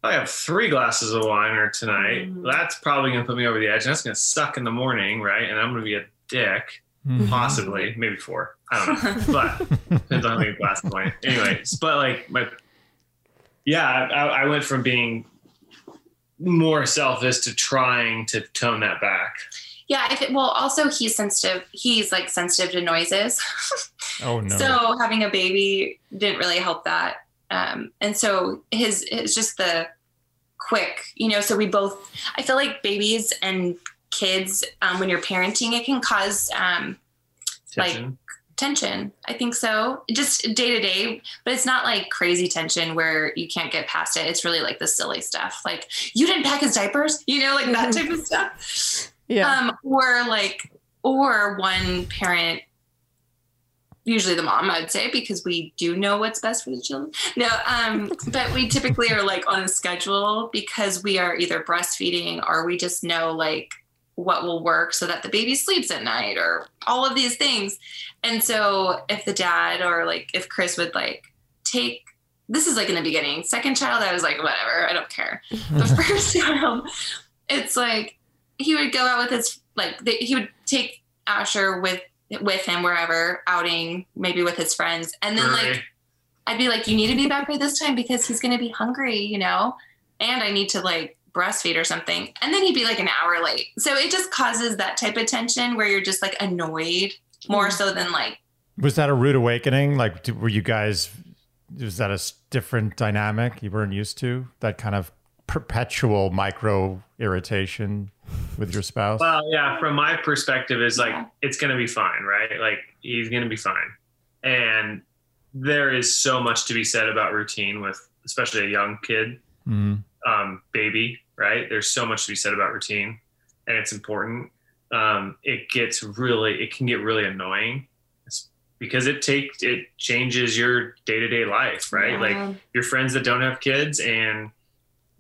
S2: I have three glasses of wine or tonight.
S3: Mhm.
S2: That's probably gonna put me over the edge. And that's gonna suck in the morning, right? And I'm gonna be a dick,
S1: Hmm.
S2: possibly, maybe four. I don't know, (laughs) but depends on how many glasses of wine. Anyways, but like my, yeah, I, I went from being more selfish to trying to tone that back.
S3: Yeah. I think, well, also he's sensitive. He's like sensitive to noises. (laughs)
S1: Oh no.
S3: So having a baby didn't really help that. Um, and so his it's just the quick, you know. So we both. I feel like babies and kids, um, when you're parenting, it can cause um, Like-
S2: Tension.
S3: tension. I think so, just day to day. But it's not like crazy tension where you can't get past it. It's really like the silly stuff, like you didn't pack his diapers, you know, like that type of (laughs) stuff.
S4: Yeah.
S3: Um, or like, or one parent, usually the mom, I'd say, because we do know what's best for the children. No, um, (laughs) but we typically are like on a schedule because we are either breastfeeding or we just know like what will work so that the baby sleeps at night or all of these things. And so if the dad or like if Chris would like take this is like in the beginning. Second child, I was like, whatever, I don't care. The (laughs) first child, it's like he would go out with his like they, he would take Asher with with him wherever outing, maybe with his friends, and then
S2: Right.
S3: like I'd be like, you need to be back by this time because he's gonna be hungry, you know, and I need to like breastfeed or something. And then he'd be like an hour late. So it just causes that type of tension where you're just like annoyed more mm. so than like.
S1: Was that a rude awakening? Like, were you guys, was that a different dynamic you weren't used to? That kind of perpetual micro irritation with your spouse?
S2: Well, yeah, from my perspective is like it's going to be fine, right? Like he's going to be fine. And there is so much to be said about routine with especially a young kid, mm-hmm. um, baby, right? There's so much to be said about routine and it's important. Um, it gets really, it can get really annoying because it takes, it changes your day to day life, right? Yeah. Like your friends that don't have kids and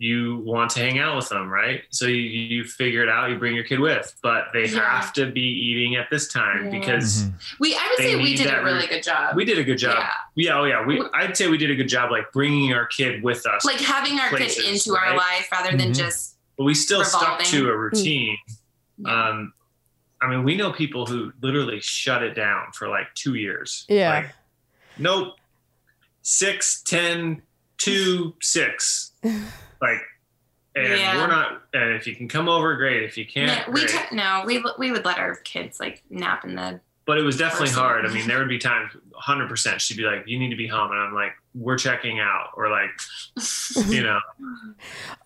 S2: you want to hang out with them, right? So you, you figure it out, you bring your kid with, but they yeah. have to be eating at this time yeah. because mm-hmm.
S3: we, I would say we did a really good job.
S2: We did a good job. Yeah. yeah. Oh yeah. We, I'd say we did a good job, like bringing our kid with us,
S3: like having our places, kid into right? our life rather than mm-hmm. just,
S2: but we still revolving. stuck to a routine. Mm-hmm. Um, I mean, we know people who literally shut it down for like two years.
S4: Yeah.
S2: Like, nope. Six, ten, two, six. (laughs) like and yeah. we're not and if you can come over great. If you can't
S3: no, we t- no we we would let our kids like nap in the
S2: but it was definitely hard. I mean (laughs) there would be times 100% she'd be like you need to be home and i'm like we're checking out or like (laughs) you know.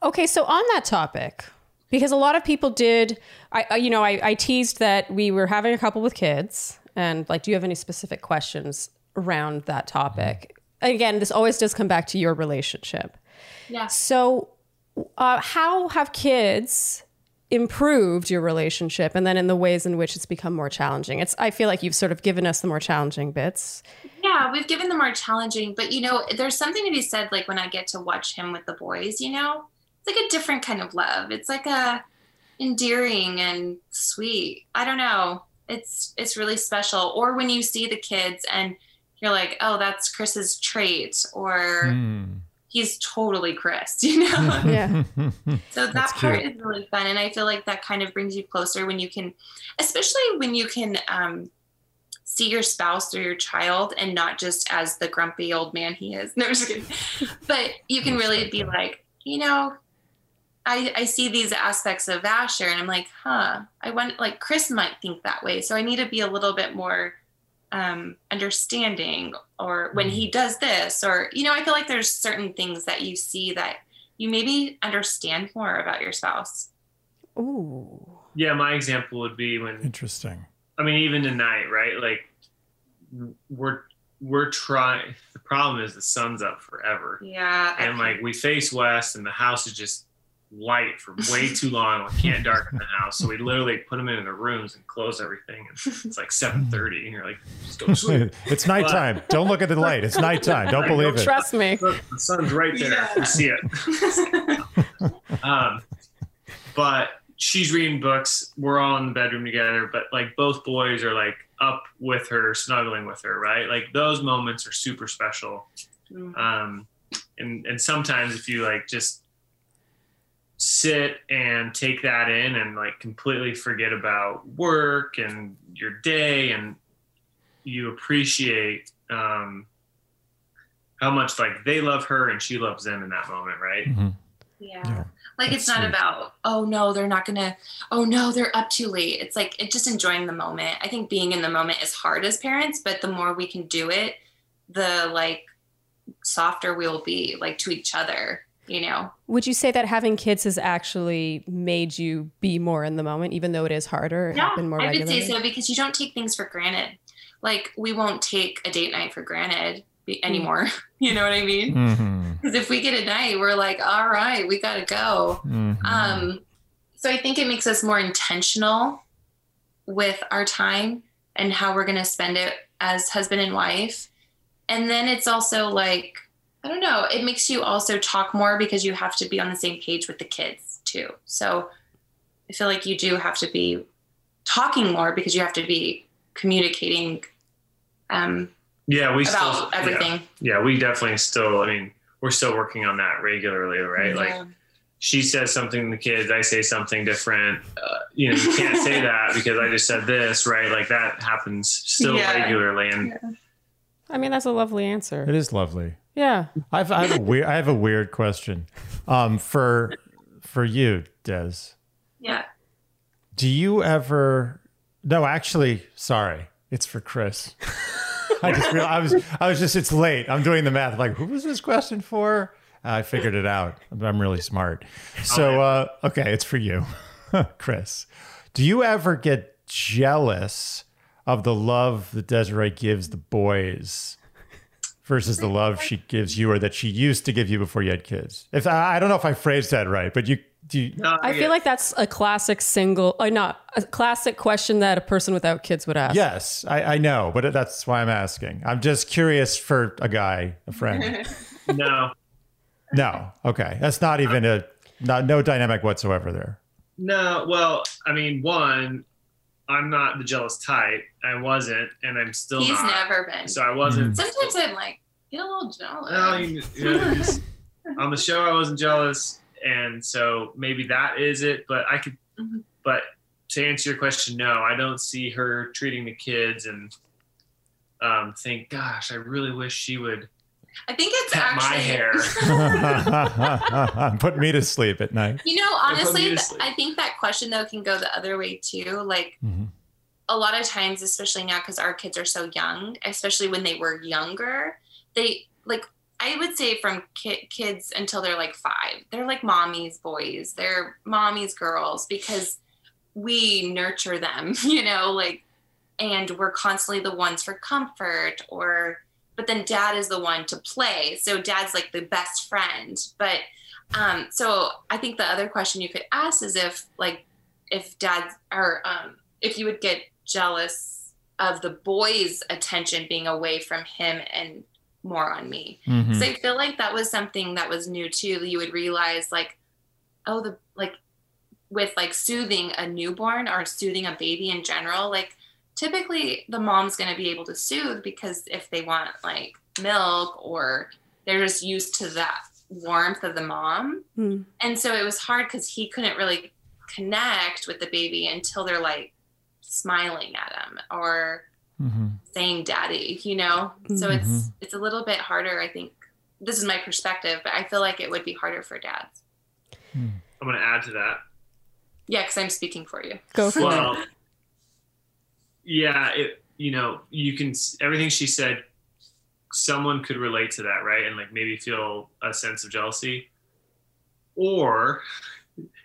S4: Okay so on that topic because a lot of people did i you know I, I teased that we were having a couple with kids and like do you have any specific questions around that topic? Again this always does come back to your relationship
S3: yeah.
S4: So, uh, how have kids improved your relationship, and then in the ways in which it's become more challenging? It's. I feel like you've sort of given us the more challenging bits.
S3: Yeah, we've given the more challenging, but you know, there's something to be said. Like when I get to watch him with the boys, you know, it's like a different kind of love. It's like a endearing and sweet. I don't know. It's it's really special. Or when you see the kids and you're like, oh, that's Chris's trait, or. Mm he's totally Chris, (laughs) you know? (laughs)
S4: yeah.
S3: so that part is really fun. And I feel like that kind of brings you closer when you can, especially when you can um, see your spouse or your child and not just as the grumpy old man he is. (laughs) No, I'm just kidding. but you can really be like, you know, I, I see these aspects of Asher and I'm like, huh, I want like Chris might think that way. So I need to be a little bit more um, understanding or when he mm. does this or you know i feel like there's certain things that you see that you maybe understand more about your spouse
S4: Ooh.
S2: yeah my example would be when
S1: interesting
S2: i mean even tonight right like we're we're trying the problem is the sun's up forever
S3: yeah
S2: and like we face west and the house is just light for way (laughs) too long. We can't darken the house, so we literally put them in the rooms and close everything. And it's like seven thirty, and you're like, just go to sleep. (laughs)
S1: it's nighttime. But, Don't look at the light. It's nighttime. Don't believe it.
S4: Trust me.
S2: The sun's right there. Yeah. You see it. (laughs) um, but she's reading books. We're all in the bedroom together, but like both boys are like up with her, snuggling with her, right? Like those moments are super special. Mm-hmm. Um, and and sometimes if you like just sit and take that in and like completely forget about work and your day and you appreciate um, how much like they love her and she loves them in that moment right
S3: mm-hmm. yeah. yeah. like it's not sweet. about oh no they're not gonna oh no they're up too late it's like it just enjoying the moment i think being in the moment is hard as parents but the more we can do it the like softer we'll be like to each other you know.
S4: Would you say that having kids has actually made you be more in the moment, even though it is harder?
S3: Yeah, more I would say so because you don't take things for granted. Like we won't take a date night for granted anymore. (laughs) you know what I mean? Because mm-hmm. if we get a night, we're like, all right, we got to go. Mm-hmm. Um, so I think it makes us more intentional with our time and how we're going to spend it as husband and wife. And then it's also like I don't know. It makes you also talk more because you have to be on the same page with the kids too. So I feel like you do have to be talking more because you have to be communicating. Um,
S2: yeah, we
S3: about
S2: still
S3: everything.
S2: Yeah, yeah, we definitely still. I mean, we're still working on that regularly, right? Yeah. Like she says something to the kids, I say something different. Uh, you know, you can't say (laughs) that because I just said this, right? Like that happens still yeah. regularly, and. Yeah.
S4: I mean, that's a lovely answer.
S1: It is lovely.
S4: Yeah.
S1: I've, I have a weird I have a weird question. Um, for for you, Des.
S3: Yeah.
S1: Do you ever? No, actually, sorry, it's for Chris. I just real I was I was just it's late. I'm doing the math. Like, who was this question for? I figured it out. I'm really smart. So, uh, okay, it's for you, (laughs) Chris. Do you ever get jealous of the love that Desiree gives the boys versus the love she gives you or that she used to give you before you had kids? If I, I don't know if I phrased that right, but you do. You,
S2: No,
S4: I
S2: get
S4: feel like that's a classic single, or not a classic question that a person without kids would ask.
S1: yes, I, I know, but that's why I'm asking. I'm just curious for a guy, a friend. (laughs)
S2: no,
S1: No, okay, that's not even a not no dynamic whatsoever there.
S2: no. Well, I mean, one, I'm not the jealous type. I wasn't, and I'm still
S3: He's
S2: not.
S3: never been.
S2: So I wasn't.
S3: Sometimes I'm like, get a little jealous.
S2: Well, you, you know, just- (laughs) on the show, I wasn't jealous, and so maybe that is it. But I could.
S3: Mhm.
S2: But to answer your question, no, I don't see her treating the kids and um, think, gosh, I really wish she would
S3: I think it's
S2: pat
S3: actually
S2: my hair. (laughs) (laughs)
S1: Put me to sleep at night.
S3: You know, honestly, th- I think that question though can go the other way too. Like
S1: Mhm.
S3: a lot of times, especially now because our kids are so young, especially when they were younger, they like I would say from ki- kids until they're like five, they're like mommy's boys, they're mommy's girls because we nurture them, (laughs) you know, like, and we're constantly the ones for comfort or, but then dad is the one to play. So dad's like the best friend. But, um, so I think the other question you could ask is if like, if dad or, um, if you would get jealous of the boys' attention being away from him and more on me.
S1: Mhm.
S3: So I feel like that was something that was new too. You would realize like, oh, the like with like soothing a newborn or soothing a baby in general, like typically the mom's gonna be able to soothe because if they want like milk or they're just used to that warmth of the mom.
S4: Hmm.
S3: And so it was hard because he couldn't really connect with the baby until they're like smiling at him or
S1: Mhm.
S3: saying daddy you know so it's it's a little bit harder i think this is my perspective but i feel like it would be harder for dads
S2: I'm going to add to that.
S3: yeah because i'm speaking for you
S4: Go for it.
S2: Well, yeah, it you know you can everything she said. Someone could relate to that, right? And like maybe feel a sense of jealousy, or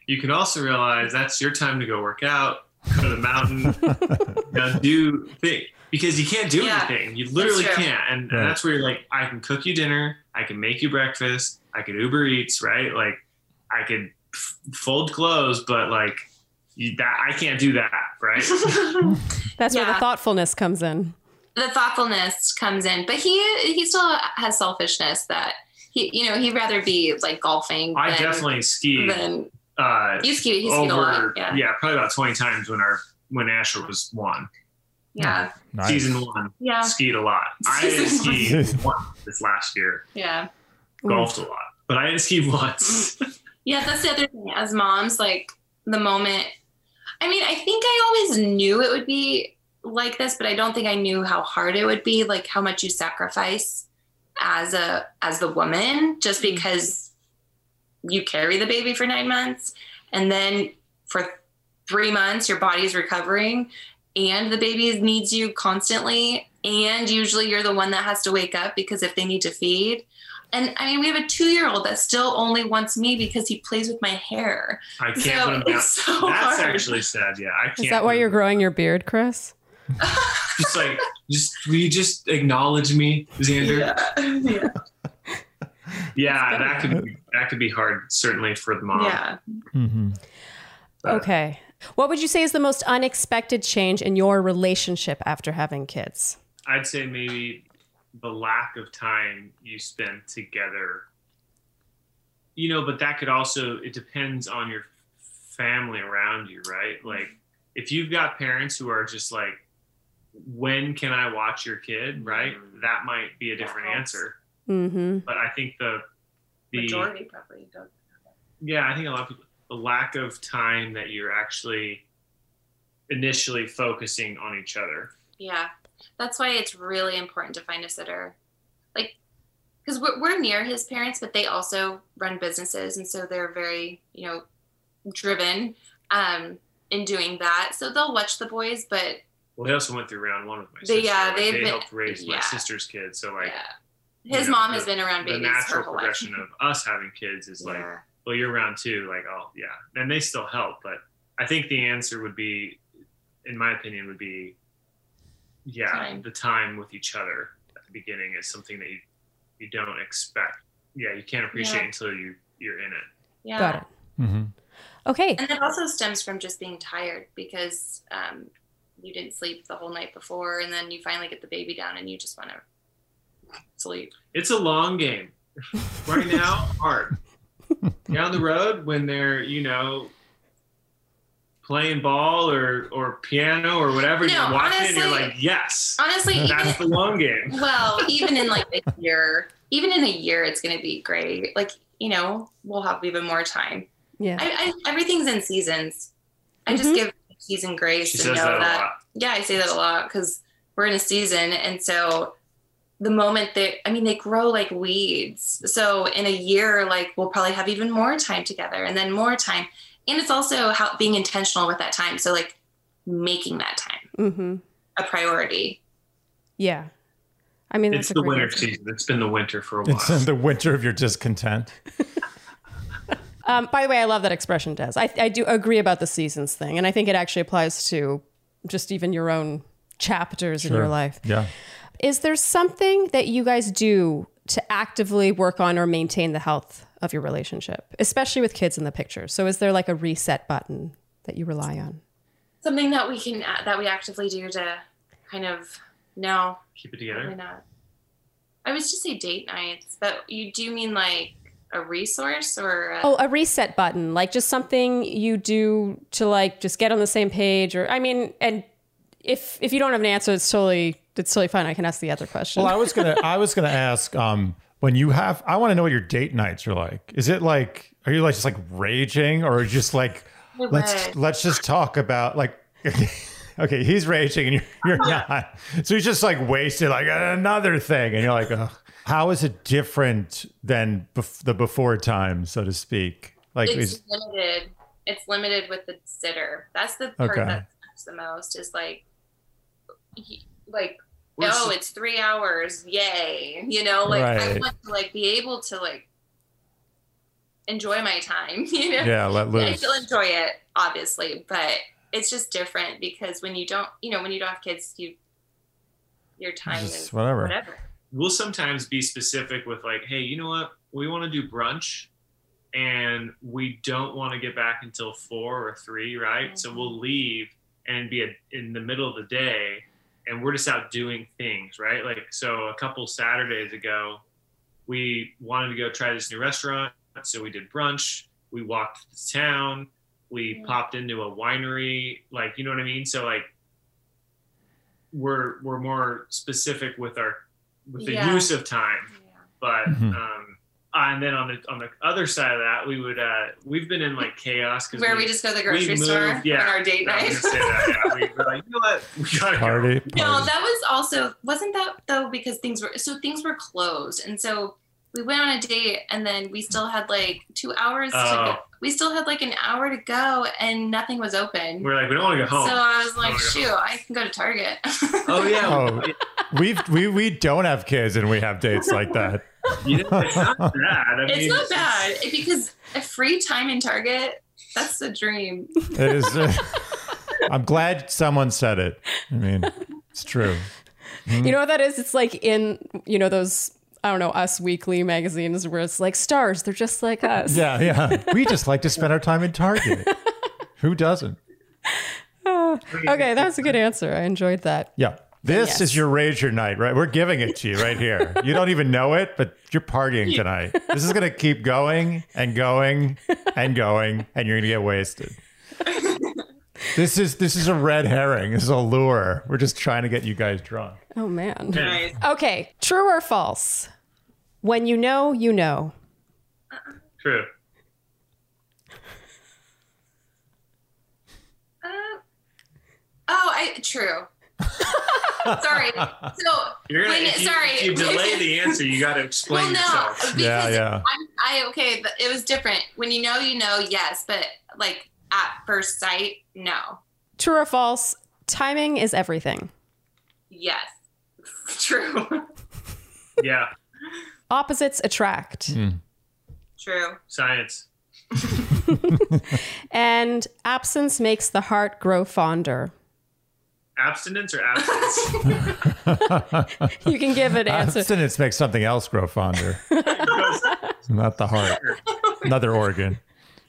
S2: you can also realize that's your time to go work out, go to the mountain, (laughs) you know, do thing because you can't do
S3: Yeah,
S2: anything. You literally can't, and,
S1: Right.
S2: and that's where you're like, I can cook you dinner, I can make you breakfast, I could Uber Eats, right? Like, I could f- fold clothes, but like, you, that I can't do that, right? (laughs)
S4: That's where the thoughtfulness comes in.
S3: the thoughtfulness comes in but he he still has selfishness that he you know he'd rather be like golfing
S2: I
S3: than,
S2: definitely ski.
S3: than
S2: Uh,
S3: you ski he skied a lot
S2: over,
S3: yeah
S2: probably about twenty times when our when Asher was one.
S3: yeah
S1: Nice.
S2: Season one,
S3: yeah
S2: skied a lot. I didn't ski once this last year.
S3: yeah
S2: Golfed a lot, but I didn't ski once. (laughs)
S3: Yeah, that's the other thing. As moms, like the moment, I mean, I think I always knew it would be like this, but I don't think I knew how hard it would be, like how much you sacrifice as a as the woman, just mm-hmm. because you carry the baby for nine months, and then for three months your body's recovering, and the baby needs you constantly, and usually you're the one that has to wake up because if they need to feed. And I mean, we have a two year old that still only wants me because he plays with my hair.
S2: I can't
S3: So
S2: put him down.
S3: it's so
S2: That's
S3: hard.
S2: actually sad. Yeah, I can't.
S4: Is that why you're
S2: him-
S4: growing your beard, Chris?
S2: just like just will you just acknowledge me, Xander?
S3: Yeah.
S2: Yeah,
S4: That's
S2: that could be, that could be hard, certainly for the mom.
S3: yeah.
S1: Mhm.
S4: Okay. What would you say is the most unexpected change in your relationship after having kids?
S2: I'd say maybe the lack of time you spend together. You know, but that could also it depends on your family around you, right? Like if you've got parents who are just like when can I watch your kid, right? That might be a different
S3: Yeah.
S2: answer.
S4: Mm-hmm.
S2: But I think the the
S3: Majority probably don't.
S2: yeah, I think a lot of people the lack of time that you're actually initially focusing on each other.
S3: Yeah. That's why it's really important to find a sitter. Like, because we're, we're near his parents, but they also run businesses. And so they're very, you know, driven um, in doing that. So they'll watch the boys, but
S2: Well, they also went through round one with my
S3: They-
S2: sister.
S3: yeah,
S2: like,
S3: they've
S2: they
S3: been-
S2: helped raise my sister's kids. So like
S3: yeah. His
S2: you know,
S3: mom
S2: the-
S3: has been around
S2: the
S3: babies her
S2: natural
S3: whole life.
S2: progression of us having kids is like, well, you're round two, like, oh yeah, and they still help. But I think the answer would be, in my opinion, would be, yeah,
S3: Time.
S2: the time with each other at the beginning is something that you you don't expect. Yeah, you can't appreciate
S3: Yeah.
S2: until you you're in it.
S3: Yeah.
S4: Got it.
S1: hmm
S4: Okay.
S3: And it also stems from just being tired because um, you didn't sleep the whole night before, and then you finally get the baby down, and you just want to sleep.
S2: It's a long game. (laughs) Right now, hard. (laughs) Down the road, when they're you know playing ball or or piano or whatever,
S3: No,
S2: you're watching it, and you're like, yes,
S3: Honestly, even
S2: that's the long game. (laughs)
S3: well, even in like a year, even in a year, it's going to be great. Like you know, we'll have even more time.
S4: Yeah.
S3: I, I, everything's in seasons. I just
S4: Mhm.
S3: give season grace
S2: She
S3: to
S2: says
S3: know
S2: that
S3: that.
S2: a lot.
S3: Yeah, I say that a lot because we're in a season, and so the moment that I mean, they grow like weeds. So in a year, like we'll probably have even more time together, and then more time. And it's also how being intentional with that time. So like making that time
S4: Mm-hmm.
S3: a priority.
S4: Yeah. I mean,
S2: It's the winter
S4: answer.
S2: season. It's been the winter for a while.
S1: It's in the winter of your discontent. (laughs)
S4: Um, by the way, I love that expression, Des. I, I do agree about the seasons thing, and I think it actually applies to just even your own chapters in your life.
S1: Yeah.
S4: Is there something that you guys do to actively work on or maintain the health of your relationship, especially with kids in the picture? So, is there like a reset button that you rely on?
S3: Something that we can that we actively do to kind of no,
S2: Keep it together.
S3: not. I was just say date nights, but you do mean like a resource or a,
S4: Oh, a reset button, like just something you do to like just get on the same page, or I mean, and if if you don't have an answer, it's totally it's totally fine. I can ask the other question.
S1: Well, I was gonna I was gonna ask um when you have I want to know what your date nights are like. Is it like are you like just like raging or just like let's let's just talk about like (laughs) okay he's raging and you're, you're uh-huh. not so he's just like wasted like another thing and you're like how is it different than bef- the before time so to speak like
S3: it's
S1: is,
S3: limited. It's limited with the sitter. That's the part
S1: Okay.
S3: that sucks the most. Is like, he- like,
S2: We're
S3: oh,
S2: s-
S3: it's three hours, yay! You know, like I want to like be able to like enjoy my time. (laughs) You know,
S1: yeah let loose.
S3: I still enjoy it, obviously, but it's just different because when you don't, you know, when you don't have kids, you your time
S1: Just
S3: is
S1: whatever.
S3: whatever.
S2: We'll sometimes be specific with like, hey, you know what? We want to do brunch, and we don't want to get back until four or three, right? So
S3: Mhm.
S2: we'll leave and be a, in the middle of the day, and we're just out doing things, right? Like, so a couple Saturdays ago, we wanted to go try this new restaurant, so we did brunch. We walked to town. We
S3: Yeah.
S2: popped into a winery, like you know what I mean. So like, we're we're more specific with our with the
S3: Yeah.
S2: use of time,
S3: Yeah.
S2: but
S1: Mhm.
S2: um, and then on the on the other side of that, we would uh, we've been in like chaos because
S3: Where we, just go to the grocery
S2: moved-
S3: store
S2: yeah,
S3: on our date
S2: I
S3: night.
S2: was gonna that. Yeah, we were like, you know what, we gotta go.
S1: party,
S3: No, that was also wasn't that though because things were so things were closed, and so we went on a date, and then we still had like two hours. to
S2: Oh.
S3: go. We still had like an hour to go, and nothing was open.
S2: We're like, we don't want to go home.
S3: So I was like,
S2: Oh,
S3: shoot, I can go to Target.
S2: oh yeah, (laughs)
S1: Oh. we've we we don't have kids and we have dates like that (laughs)
S2: You know, it's not bad. I
S3: it's
S2: mean,
S3: not bad because a free time in Target. That's the dream.
S1: It is. uh, (laughs) I'm glad someone said it. I mean, it's true.
S4: You know what that is? It's like in you know those I don't know us weekly magazines where it's like stars. They're just like us.
S1: Yeah, yeah. We just like to spend our time in Target. (laughs) Who doesn't?
S4: Oh, okay, that's a good answer. I enjoyed that.
S1: Yeah. This
S4: Yes.
S1: is your Rager night, right? We're giving it to you right here. You don't even know it, but you're partying tonight. This is going to keep going and going and going, and you're going to get wasted. This is this is a red herring. This is a lure. We're just trying to get you guys drunk.
S4: Oh man.
S3: Nice.
S4: Okay, true or false? When you know, you know.
S2: True.
S3: Uh, oh, I true. (laughs) sorry. So
S2: You're gonna.
S3: When-
S2: if, you,
S3: sorry.
S2: if you delay the answer, you got to explain
S3: well, no,
S2: yourself.
S3: because
S1: Yeah, yeah.
S3: I'm, I okay. th- It was different. When you know, you know. Yes, but like at first sight, no.
S4: True or false? Timing is everything.
S3: Yes. (laughs) True.
S2: Yeah,
S4: Opposites attract. Hmm.
S3: True.
S2: science. (laughs)
S4: And absence makes the heart grow fonder.
S2: Abstinence or absence? (laughs)
S4: You can give an answer.
S1: Abstinence makes something else grow fonder, not the heart. Another organ.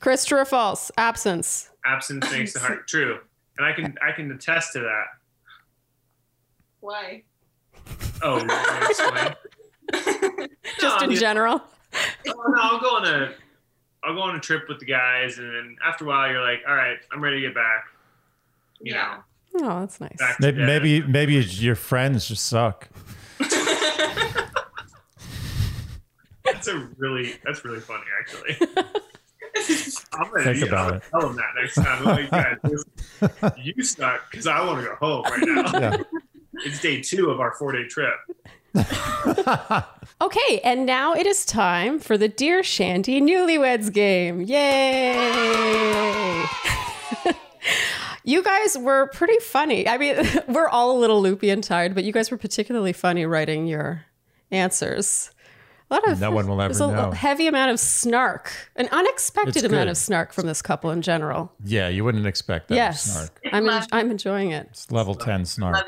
S4: Chris, true or false? Absence.
S2: absence makes the heart (laughs) true, and I can I can attest to that.
S3: Why?
S2: Oh, you want me to explain? (laughs)
S4: Just
S2: No,
S4: in
S2: yeah.
S4: general.
S2: Oh, no, I'll go on a I'll go on a trip with the guys, and then after a while, you're like, all right, I'm ready to get back. You
S3: Yeah.
S4: Oh, that's nice.
S2: know, back to
S1: Maybe maybe, maybe your friends just suck. (laughs)
S2: that's a really that's really funny actually. I'm gonna
S1: Think
S2: you know,
S1: about
S2: I'm
S1: it.
S2: gonna Tell them that next time. Like, guys, (laughs) listen, you suck because I want to go home right now.
S1: Yeah.
S2: It's day two of our four day trip. (laughs)
S4: Okay, and now it is time for the Dear Shandy Newlyweds game. Yay! (laughs) you guys were pretty funny. I mean, we're all a little loopy and tired, but you guys were particularly funny writing your answers. A lot of
S1: No one will ever
S4: there's a
S1: know.
S4: heavy amount of snark, an unexpected
S1: It's
S4: amount
S1: good.
S4: of snark from this couple in general.
S1: Yeah, you wouldn't expect that.
S4: yes,
S1: Snark.
S4: I'm en- I'm enjoying it.
S1: It's level 10 snark.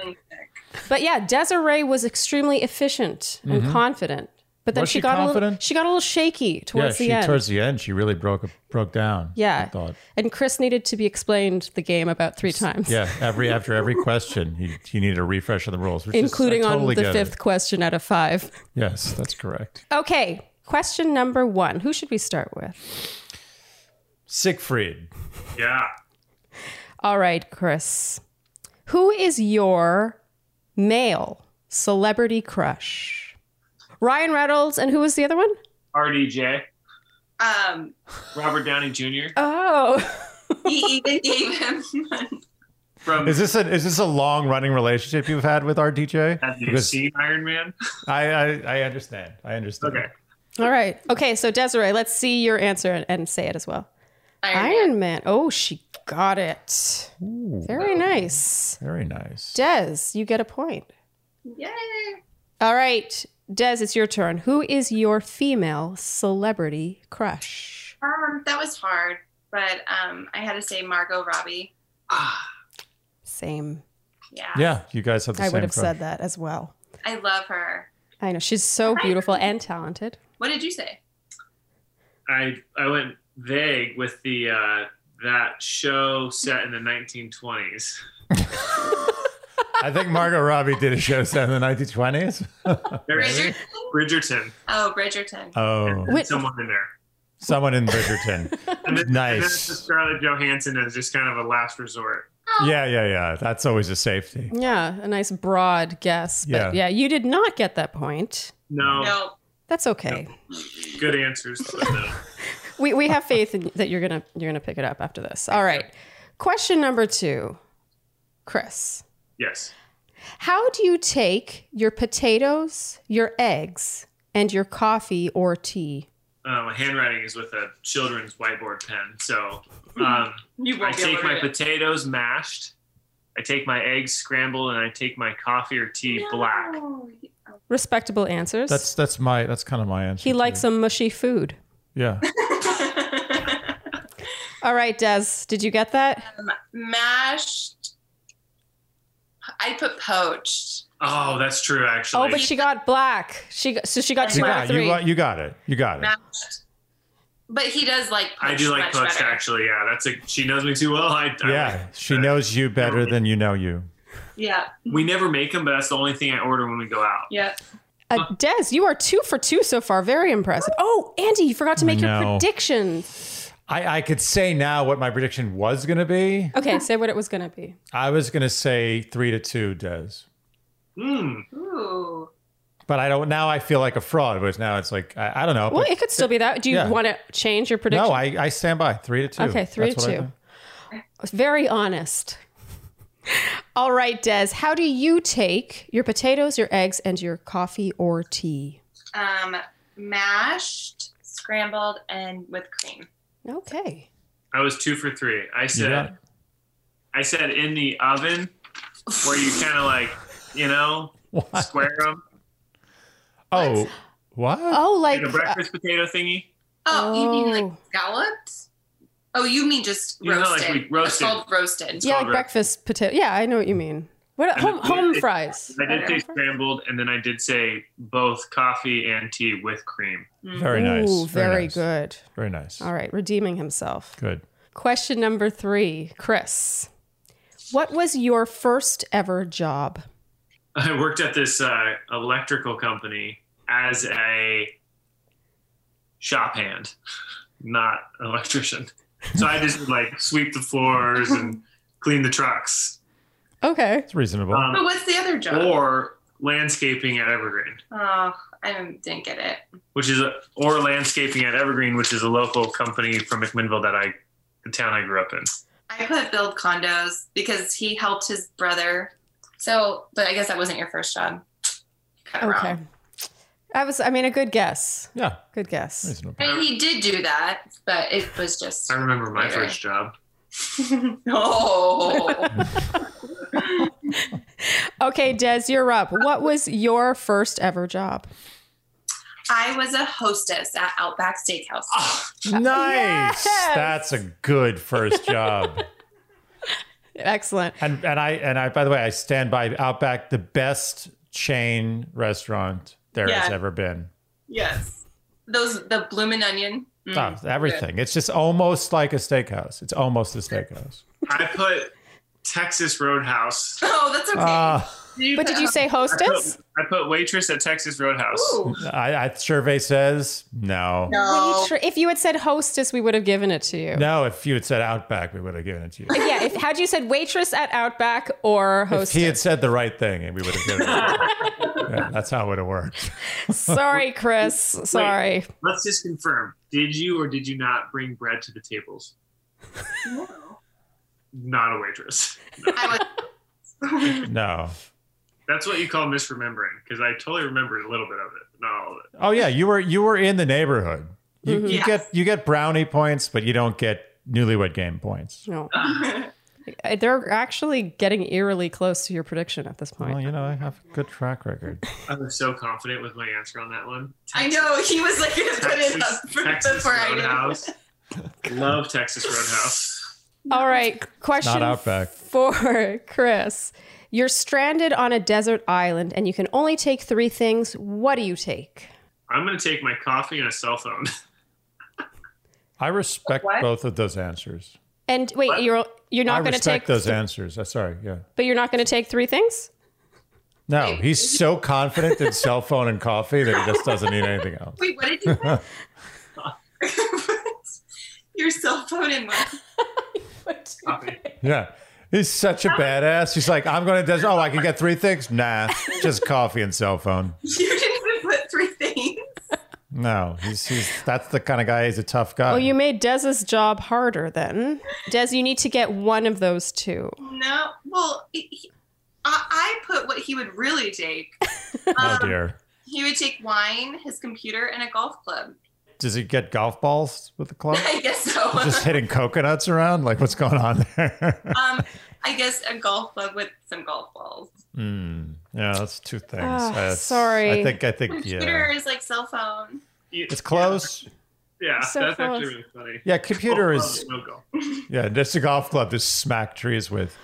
S4: But yeah, Desiree was extremely efficient and mm-hmm. confident. But then.
S1: Was
S4: she,
S1: she
S4: got a little, she got a little shaky
S1: Yeah,
S4: towards
S1: she
S4: the end.
S1: towards the end, she really broke broke down. I
S4: yeah,
S1: thought.
S4: and Chris needed to be explained the game about three times.
S1: Yeah, every (laughs) after every question, he, he needed a refresh of the rules, which is-
S4: including
S1: totally
S4: on the fifth
S1: It.
S4: question out of five.
S1: Yes, that's correct.
S4: Okay, question number one. Who should we start with?
S1: Siegfried.
S2: Yeah.
S4: All right, Chris. Who is your male celebrity crush? Ryan Reynolds, and who was the other one?
S2: RDJ,
S3: Um,
S2: Robert Downey Jr.
S4: Oh,
S3: he even gave him
S2: From
S1: Is this a is this a long running relationship you've had with RDJ?
S2: Have you
S1: Because
S2: seen Iron Man?
S1: I, I I understand. I understand.
S2: Okay.
S4: all right. Okay, so Desiree, let's see your answer and, and say it as well.
S3: Iron, Man.
S4: Iron Man. Oh, she got it. Very nice.
S1: Very nice.
S4: Des, you get a point.
S3: Yay.
S4: All right, Des, it's your turn. Who is your female celebrity crush?
S3: Um, that was hard, but um, I had to say Margot Robbie.
S2: Ah,
S4: Same.
S3: Yeah.
S1: Yeah, you guys have the
S4: I
S1: same
S4: would have
S1: crush.
S4: said that as well.
S3: I love her.
S4: I know she's so beautiful and talented.
S3: What did you say?
S2: I I went vague with the uh, that show set in the 1920s. (laughs)
S1: I think Margot Robbie did a show set in the 1920s.
S3: Bridgerton?
S2: Bridgerton.
S3: Oh, Bridgerton.
S1: Oh,
S4: Wait.
S2: Someone in there.
S1: someone in Bridgerton. (laughs)
S2: And then, And then
S1: Nice.
S2: it's Scarlett Johansson as just kind of a last resort. Oh.
S1: Yeah, yeah, yeah. That's always a safety.
S4: Yeah, a nice broad guess. But yeah,
S1: Yeah.
S4: you did not get that point.
S2: No,
S3: No.
S4: That's okay.
S2: good answers. No. (laughs)
S4: We we have faith in, that you're gonna you're gonna pick it up after this. All right. Question number two, Chris.
S2: Yes.
S4: How do you take your potatoes, your eggs, and your coffee or tea?
S2: Uh, my handwriting is with a children's whiteboard pen. So (laughs) um,
S3: You
S2: I
S3: won't be able
S2: take my
S3: it.
S2: potatoes mashed. I take my eggs scrambled, and I take my coffee or tea black.
S4: Respectable answers.
S1: That's that's my that's kind of my answer.
S4: he
S1: too.
S4: likes some mushy food.
S1: Yeah. (laughs)
S4: All right, Des, did you get that?
S3: Mashed. I put poached.
S2: Oh, that's true. Actually,
S4: Oh, but she got black. She got, so she got
S3: You
S4: two
S1: You
S4: out
S1: got,
S4: of three.
S1: you got you got it. You got it.
S3: Mashed. But he does like poached
S2: I do like
S3: much
S2: poached.
S3: better.
S2: Actually, yeah, that's a. She knows me too well. I, I
S1: Yeah, she knows you better than you know you.
S3: Yeah.
S2: We never make them, but that's the only thing I order when we go out.
S3: Yeah.
S4: Uh, Des, you are two for two so far. Very impressive. Oh, Andy, you forgot to make your prediction.
S1: I, I could say now what my prediction was going to be.
S4: Okay, say what it was going to be.
S1: I was going to say three to two, Des.
S2: Mm.
S3: Ooh.
S1: But I don't. Now I feel like a fraud. Because now it's like I, I don't know.
S4: Well,
S1: but-
S4: it could still be that. Do you
S1: Yeah.
S4: want to change your prediction?
S1: no, I, I stand by three to two.
S4: Okay, three
S1: That's
S4: to
S1: what I
S4: two. Very honest. All right, Des, how do you take your potatoes, your eggs, and your coffee or tea?
S3: Um, mashed, scrambled, and with cream.
S4: Okay.
S2: I was two for three. I said
S1: it.
S2: I said in the oven where you kind of like you know
S1: What?
S2: square them
S1: Oh, what?
S4: Oh, like
S2: like a breakfast uh, potato thingy.
S3: Oh, you mean
S4: Oh.
S3: like scallops? Oh, you mean just
S2: You know, like
S3: roasted? It's called roasted.
S4: yeah, like
S2: called
S4: breakfast potato. Yeah, I know what you mean. What
S2: And
S4: home
S2: the-
S4: home
S2: it-
S4: fries?
S2: I did say scrambled, and then I did say both coffee and tea with cream.
S1: Very nice.
S4: Ooh, very
S1: nice.
S4: good.
S1: Very nice.
S4: All right, redeeming himself.
S1: Good.
S4: Question number three, Chris. What was your first ever job? (laughs)
S2: I worked at this uh, electrical company as a shop hand, (laughs) not an electrician. So I just like sweep the floors and clean the trucks,
S4: Okay.
S1: It's reasonable.
S2: um,
S3: But what's the other job?
S2: or landscaping at Evergreen,
S3: oh, I didn't didn't get it.
S2: which is a, or landscaping at Evergreen, which is a local company from McMinnville that I, the town I grew up in.
S3: I put build condos because he helped his brother. So, but I guess that wasn't your first job. Cut it
S4: Okay.
S3: wrong.
S4: I was I mean a good guess.
S1: yeah,
S4: Good guess.
S1: reasonable.
S3: I mean, he did do that, but it was just.
S2: I remember my
S3: Later.
S2: first job. (laughs) (laughs)
S3: oh. (laughs)
S4: Okay, Des, you're up. What was your first ever job?
S3: I was a hostess at Outback Steakhouse.
S1: Nice.
S4: Yes!
S1: That's a good first job.
S4: Excellent.
S1: and and I and I by the way, I stand by Outback, the best chain restaurant there has ever been.
S3: Yes. Those, the bloomin' onion. Mm,
S1: Oh, everything. It's just almost like a steakhouse. It's almost a steakhouse.
S2: I put Texas Roadhouse. (laughs)
S3: Oh, that's okay.
S1: Uh,
S4: But did you say hostess?
S2: I put waitress at Texas Roadhouse.
S3: Ooh.
S1: I, I survey says no.
S3: No.
S4: Wait, sure- if you had said hostess, we would have given it to you.
S1: No, if you had said Outback, we would have given it to you.
S4: Yeah, if had you said waitress at Outback or
S1: If
S4: hostess.
S1: he had said the right thing, and we would have given it to you. (laughs) Yeah, that's how it would have worked.
S4: Sorry, Chris. Sorry.
S2: Let's just confirm. Did you or did you not bring bread to the tables? (laughs) Not a waitress. (laughs)
S3: I. (laughs)
S1: No.
S2: That's what you call misremembering, because I totally remembered a little bit of it, but not all of it.
S1: Oh yeah, you were you were in the neighborhood. You, mm-hmm. you
S3: Yes.
S1: get you get brownie points, but you don't get newlywed game points.
S4: No. (laughs) Uh-huh. They're actually getting eerily close to your prediction at this point.
S1: Well, you know, I have a good track record.
S2: I was so confident with my answer on that one.
S3: I know he was like going to put it
S2: Texas,
S3: up for,
S2: Texas
S3: before I did.
S2: Roadhouse. Love Texas Roadhouse.
S4: All right, question
S1: Not Outback.
S4: for (laughs) Chris. You're stranded on a desert island and you can only take three things. What do you take?
S2: I'm going to take my coffee and a cell phone.
S1: I respect
S3: What?
S1: both of those answers.
S4: And wait, you're you're
S1: I
S4: not going to
S1: respect
S4: take
S1: those answers. Uh, sorry, yeah.
S4: but you're not going to take three things?
S1: No, he's so confident in cell phone and coffee that he just doesn't need anything else.
S3: Wait, what did you put? (laughs) (laughs) Your cell phone in what? (laughs)
S1: Yeah. He's such a badass. He's like, I'm going to, des- oh, I can get three things? Nah, (laughs) just coffee and cell phone.
S3: You didn't even put three things.
S1: No, he's, he's that's the kind of guy, he's a tough guy.
S4: Well, you made Des's job harder then. Des, you need to get one of those two.
S3: No. Well, he, he- I, I put what he would really take. (laughs)
S1: oh,
S3: Um,
S1: dear.
S3: He would take wine, his computer, and a golf club.
S1: Does he get golf balls with the club? (laughs)
S3: I guess so.
S1: just hitting coconuts around? Like, what's going on there? (laughs)
S3: um, I guess a golf club with some golf balls.
S1: Hmm. yeah, that's two things. That's-
S4: sorry.
S1: I think, I think,
S3: Computer
S1: yeah.
S3: is like cell phone.
S1: It's close.
S2: Yeah,
S4: So
S2: that's
S4: close.
S2: actually really funny.
S1: Yeah, computer
S2: Oh,
S1: is,
S2: no (laughs)
S1: yeah, just a golf club to smack trees with.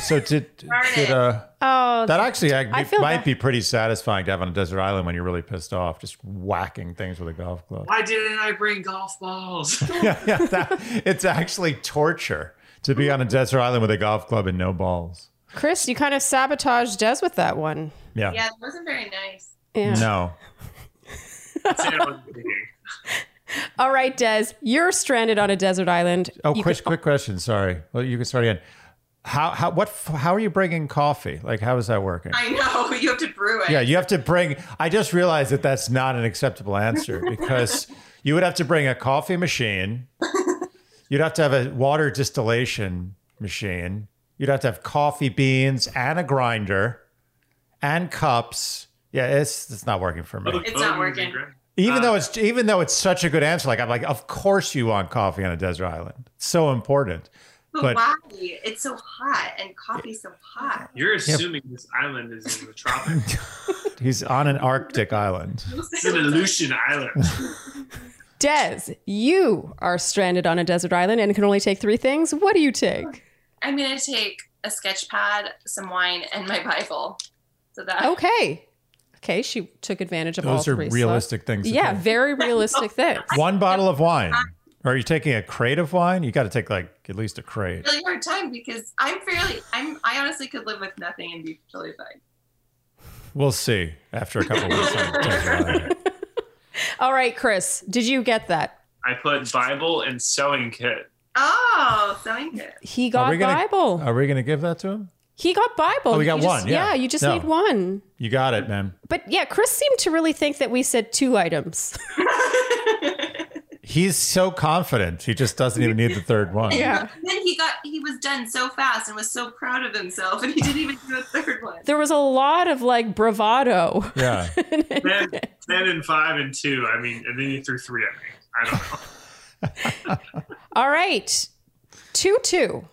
S1: So did, (laughs)
S3: Darn
S1: did uh,
S4: Oh,
S1: that actually
S4: I
S1: I, might
S4: bad.
S1: be pretty satisfying to have on a desert island when you're really pissed off, just whacking things with a golf club.
S2: Why didn't I bring golf balls? (laughs)
S1: yeah, yeah that, it's actually torture to be on a desert island with a golf club and no balls.
S4: Chris, you kind of sabotaged Des with that one.
S1: Yeah.
S3: Yeah, it wasn't very nice.
S4: Yeah.
S1: No.
S2: Say I wasn't thinking. (laughs)
S4: All right, Des, you're stranded on a desert island.
S1: Oh,
S4: You
S1: quick,
S4: can-
S1: quick question. Sorry. Well, you can start again. How, how, what, how are you bringing coffee? Like, how is that working?
S3: I know. (laughs) You have to brew it.
S1: Yeah, you have to bring. I just realized that that's not an acceptable answer (laughs) because you would have to bring a coffee machine. You'd have to have a water distillation machine. You'd have to have coffee beans and a grinder and cups. Yeah, it's it's not working for me.
S3: It's not
S2: Oh,
S3: working.
S2: great.
S1: Even though it's even though it's such a good answer, like I'm like, of course you want coffee on a desert island. It's so important.
S3: But,
S1: But-
S3: why? It's so hot and coffee's so hot.
S2: You're assuming this island is in the tropics. (laughs)
S1: He's on an Arctic island.
S2: It's an Aleutian island. (laughs)
S4: Des, you are stranded on a desert island and can only take three things. What do you take?
S3: I'm gonna take a sketch pad, some wine, and my Bible. So that
S4: Okay. Okay, she took advantage of all three.
S1: Those are
S4: three. slots.
S1: realistic things.
S4: Yeah, very realistic (laughs) things.
S1: One bottle of wine. Or are you taking a crate of wine? You got to take like at least a crate.
S3: really hard time because I'm fairly I'm I honestly could live with nothing and be totally fine.
S1: We'll see after a couple weeks. on the desert island.
S4: All right, Chris, did you get that?
S2: I put Bible and sewing kit.
S3: Oh, sewing kit.
S4: He got
S1: we gonna-
S4: Bible.
S1: Are we going to give that to him?
S4: he got Bible.
S1: Oh, we got
S4: You just-
S1: one, yeah.
S4: you just
S1: No.
S4: need one.
S1: You got it, man.
S4: But yeah, Chris seemed to really think that we said two items. (laughs)
S1: He's so confident. He just doesn't even need the third (laughs) one.
S4: Yeah.
S3: And then he got he was done so fast and was so proud of himself and he didn't even do a third one.
S4: There was a lot of like bravado.
S1: Yeah. (laughs)
S2: Ten, ten and five and two. I mean, and then you threw three at me. I don't know. (laughs)
S4: All right. 2 2.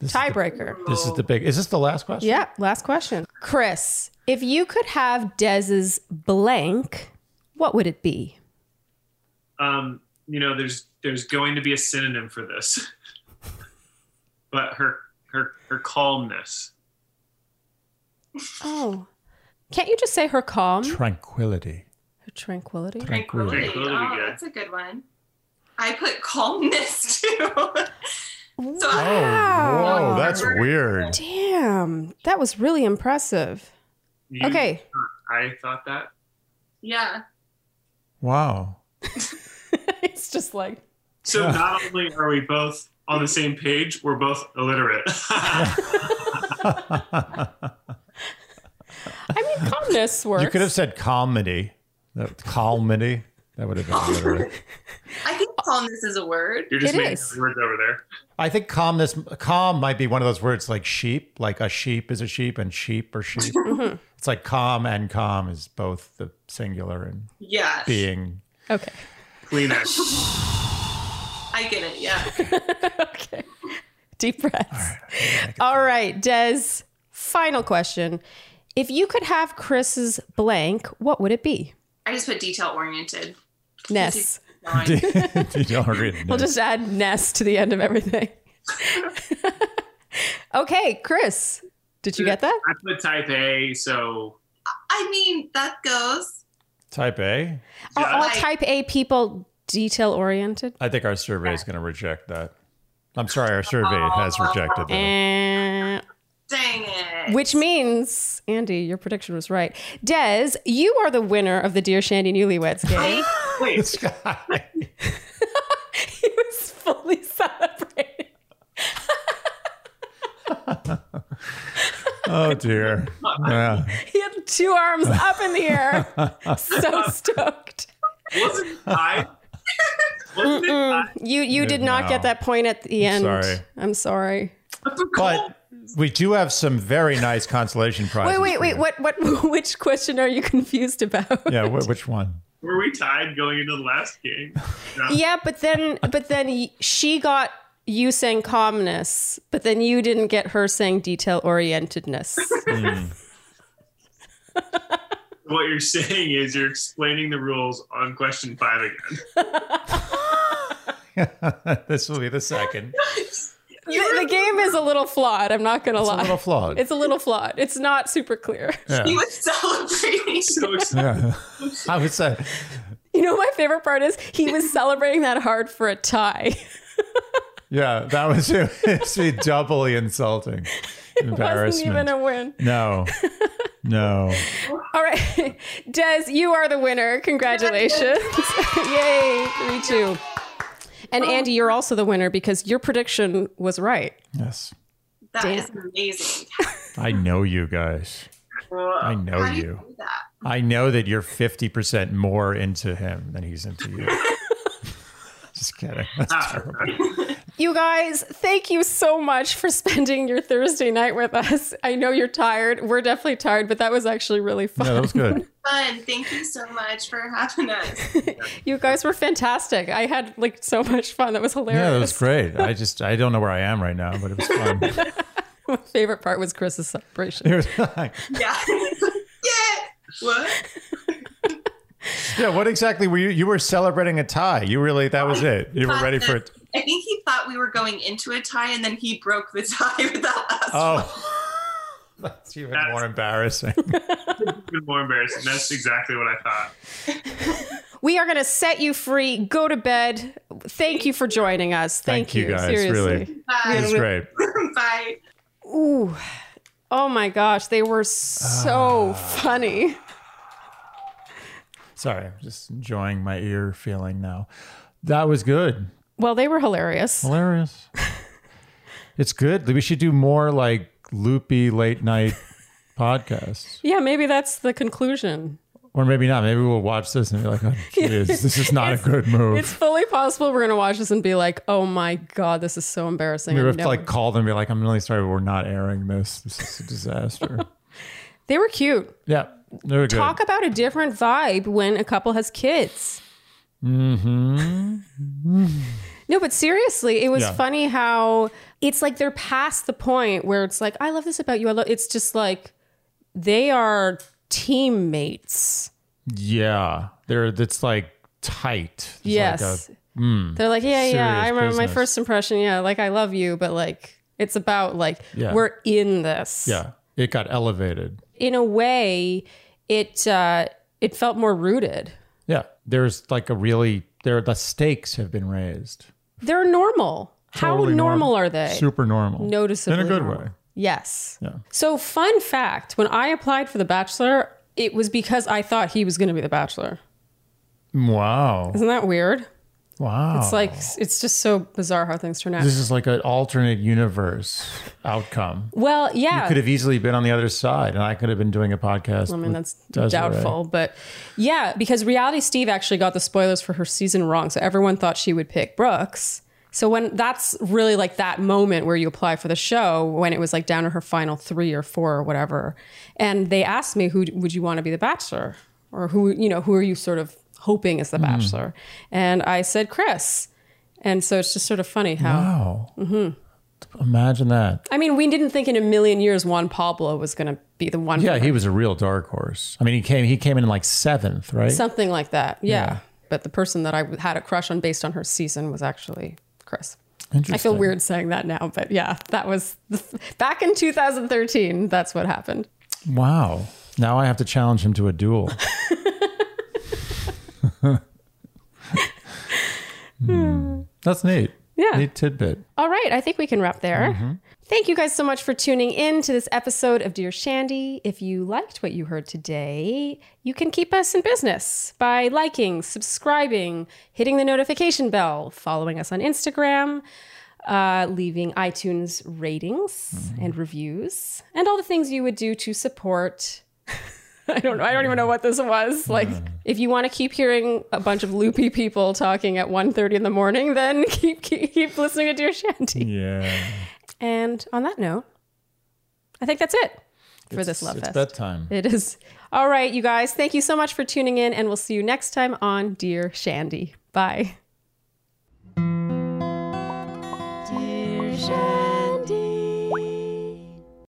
S1: This is the-
S4: Tiebreaker.
S1: This is the big. Is this the last question?
S4: Yeah, last question. Chris, if you could have Des's blank, what would it be?
S2: Um, you know, there's there's going to be a synonym for this, (laughs) but her her her calmness.
S4: Oh. Can't you just say her calm?
S1: Tranquility.
S4: Her tranquility?
S1: Tranquility.
S2: Tranquility,
S3: Oh, that's a good one. I put calmness (laughs) too. so
S1: Oh, whoa, that's weird.
S4: Damn. That was really impressive.
S2: You-
S4: Okay.
S2: I thought that.
S3: yeah.
S1: Wow.
S4: It's just like
S2: So not only are we both on the same page, we're both illiterate.
S4: I mean calmness works.
S1: You could have said comedy. That comedy. That would have been literate.
S3: I think calmness is a word.
S2: You're just
S4: It
S2: making
S4: is.
S2: words over there.
S1: I think calmness. Calm might be one of those words like sheep. Like a sheep is a sheep, and sheep are sheep. (laughs)
S4: Mm-hmm.
S1: It's like calm and calm is both the singular and
S3: Yeah.
S1: being.
S4: Okay.
S2: Kleenex. (sighs)
S3: I get it. Yeah. (laughs)
S4: okay. Deep breaths. All right, Des. Final question. If you could have Chris's blank, what would it be?
S3: I just put detail oriented.
S4: Ness.
S1: you (laughs) don't
S4: We'll just add Ness to the end of everything. (laughs) okay, Chris, did you get that?
S2: I put type A, so
S3: I mean, that goes.
S1: Type A.
S4: Are all type A people detail oriented?
S1: I think our survey is going to reject that. I'm sorry, our survey oh. has rejected that.
S3: Dang it.
S4: which means, Andy, your prediction was right. Des, you are the winner of the Dear Shandy Newlyweds game.
S2: wait. (laughs)
S1: This guy. (laughs)
S4: he was fully celebrating. (laughs)
S1: Oh dear. (laughs) Yeah.
S4: He had two arms up in the air. (laughs) so stoked.
S2: Wasn't it I? Wasn't I?
S4: You you did not
S1: No.
S4: get that point at the end.
S1: Sorry.
S4: I'm sorry.
S1: But we do have some very nice consolation prizes.
S4: Wait, wait,
S1: for
S4: wait. What what (laughs) which question are you confused about?
S1: Yeah, wh- which one?
S2: Were we tied going into the last game? No.
S4: Yeah, but then but then y- she got you saying calmness, but then you didn't get her saying detail orientedness. Hmm. (laughs)
S2: What you're saying is you're explaining the rules on question five again. (laughs)
S1: this will be the second. (laughs)
S4: the, the game is a little flawed. I'm not gonna
S1: It's a
S4: lie.
S1: little flawed.
S4: It's a little flawed. It's not super clear.
S1: yeah.
S3: He was celebrating.
S2: So excited.
S1: yeah. I would uh, say
S4: You know, my favorite part is he was celebrating that hard for a tie.
S1: Yeah, that was (laughs) it. It's be doubly insulting. (laughs)
S4: It
S1: Wasn't
S4: even a win.
S1: no, (laughs) no.
S4: All right, Des, you are the winner. Congratulations! Yay, three two. And Andy, you're also the winner because your prediction was right.
S1: Yes,
S3: That is
S4: Damn.
S3: amazing.
S1: I know you guys. I know
S3: How do you
S1: you.
S3: do that?
S1: I know that you're fifty percent more into him than he's into you. Just kidding. That's
S2: Ah,
S1: terrible.
S4: You guys, thank you so much for spending your Thursday night with us. I know you're tired. We're definitely tired, but that was actually really fun.
S1: Yeah, that was good. (laughs)
S3: Fun. Thank you so much for having us. (laughs)
S4: you guys were fantastic. I had like so much fun. That was hilarious.
S1: Yeah, that was great. I (laughs) just I don't know where I am right now, but it was fun.
S4: My favorite part was Chris's celebration.
S1: Was like,
S3: Yeah. yeah. What?
S1: yeah, what exactly were you? You were celebrating a tie. You really that was it. You were ready for it.
S3: I think he thought we were going into a tie, and then he broke the tie (laughs) with that last one.
S1: Oh, (laughs) that's even
S2: That's-
S1: more embarrassing. (laughs)
S2: Even more embarrassing. That's exactly what I thought.
S4: We are going to set you free. Go to bed. Thank you for joining us. Thank,
S1: Thank you, guys,
S4: Seriously.
S1: really. It was great.
S3: Bye.
S4: Ooh. Oh my gosh, they were so
S1: Ah.
S4: funny.
S1: Sorry, I'm just enjoying my ear feeling now. That was good.
S4: Well, they were hilarious.
S1: Hilarious. (laughs) it's good. We should do more like loopy late night (laughs) podcasts.
S4: Yeah, maybe that's the conclusion.
S1: Or maybe not. Maybe we'll watch this and be like, oh, (laughs) geez, this is not a good move.
S4: It's fully possible we're going to watch this and be like, oh my God, this is so embarrassing.
S1: we have to like call them and be like, I'm really sorry, but we're not airing this. This is a disaster.
S4: they were cute.
S1: yeah, they were good.
S4: Talk about a different vibe when a couple has kids.
S1: hmm
S4: No, but seriously, it was
S1: Yeah.
S4: funny how it's like they're past the point where it's like, I love this about you. I love it's just like they are teammates.
S1: Yeah, they're it's like tight. It's
S4: yes.
S1: like a- mm,
S4: they're like, yeah, yeah. I remember my first impression. Yeah, like I love you, but like it's about like
S1: Yeah.
S4: we're in this.
S1: yeah, it got elevated.
S4: In a way, it uh it felt more rooted.
S1: Yeah, there's like a really there. The stakes have been raised.
S4: They're normal. How
S1: Totally
S4: normal are they?
S1: Super normal.
S4: Noticeably
S1: in a good
S4: normal.
S1: way.
S4: Yes.
S1: Yeah.
S4: So, fun fact when I applied for The Bachelor, it was because I thought he was going to be The Bachelor.
S1: Wow.
S4: Isn't that weird?
S1: Wow.
S4: It's like, it's just so bizarre how things turn out.
S1: this is like an alternate universe outcome.
S4: Well, yeah.
S1: You could have easily been on the other side, and I could have been doing a podcast.
S4: I mean, that's
S1: Desiree.
S4: doubtful. But yeah, because Reality Steve actually got the spoilers for her season wrong. So everyone thought she would pick Brooks. So when that's really like that moment where you apply for the show, when it was like down to her final three or four or whatever, and they asked me, "Who would you want to be the Bachelor?" or "Who you know who are you sort of hoping is the
S1: Mm-hmm.
S4: Bachelor?" And I said Chris. And so it's just sort of funny how.
S1: Wow.
S4: Mm-hmm.
S1: Imagine that.
S4: I mean, we didn't think in a million years Juan Pablo was going to be the one.
S1: Yeah, he was a real dark horse. I mean, he came he came in like seventh, right?
S4: Something like that. Yeah.
S1: Yeah.
S4: But the person that I had a crush on based on her season was actually Chris. I feel weird saying that now, but yeah, that was back in 2013. That's what happened.
S1: Wow. Now I have to challenge him to a duel. (laughs) Hmm. That's neat.
S4: Yeah.
S1: Neat tidbit.
S4: All right, I think we can wrap there.
S1: Mm-hmm.
S4: Thank you guys so much for tuning in to this episode of Dear Shandy. If you liked what you heard today, you can keep us in business by liking, subscribing, hitting the notification bell, following us on Instagram, uh, leaving iTunes ratings
S1: Mm-hmm.
S4: and reviews, and all the things you would do to support. (laughs) (laughs) I don't know. I don't even know what this was. Like, if you want to keep hearing a bunch of loopy people talking at 1.30 in the morning, (laughs) then keep, keep keep listening to Dear Shandy.
S1: Yeah.
S4: And on that note, I think that's it for
S1: It's-
S4: this Love
S1: It's
S4: Fest.
S1: It's bedtime.
S4: It is. All right, you guys. Thank you so much for tuning in, and we'll see you next time on Dear Shandy. Bye.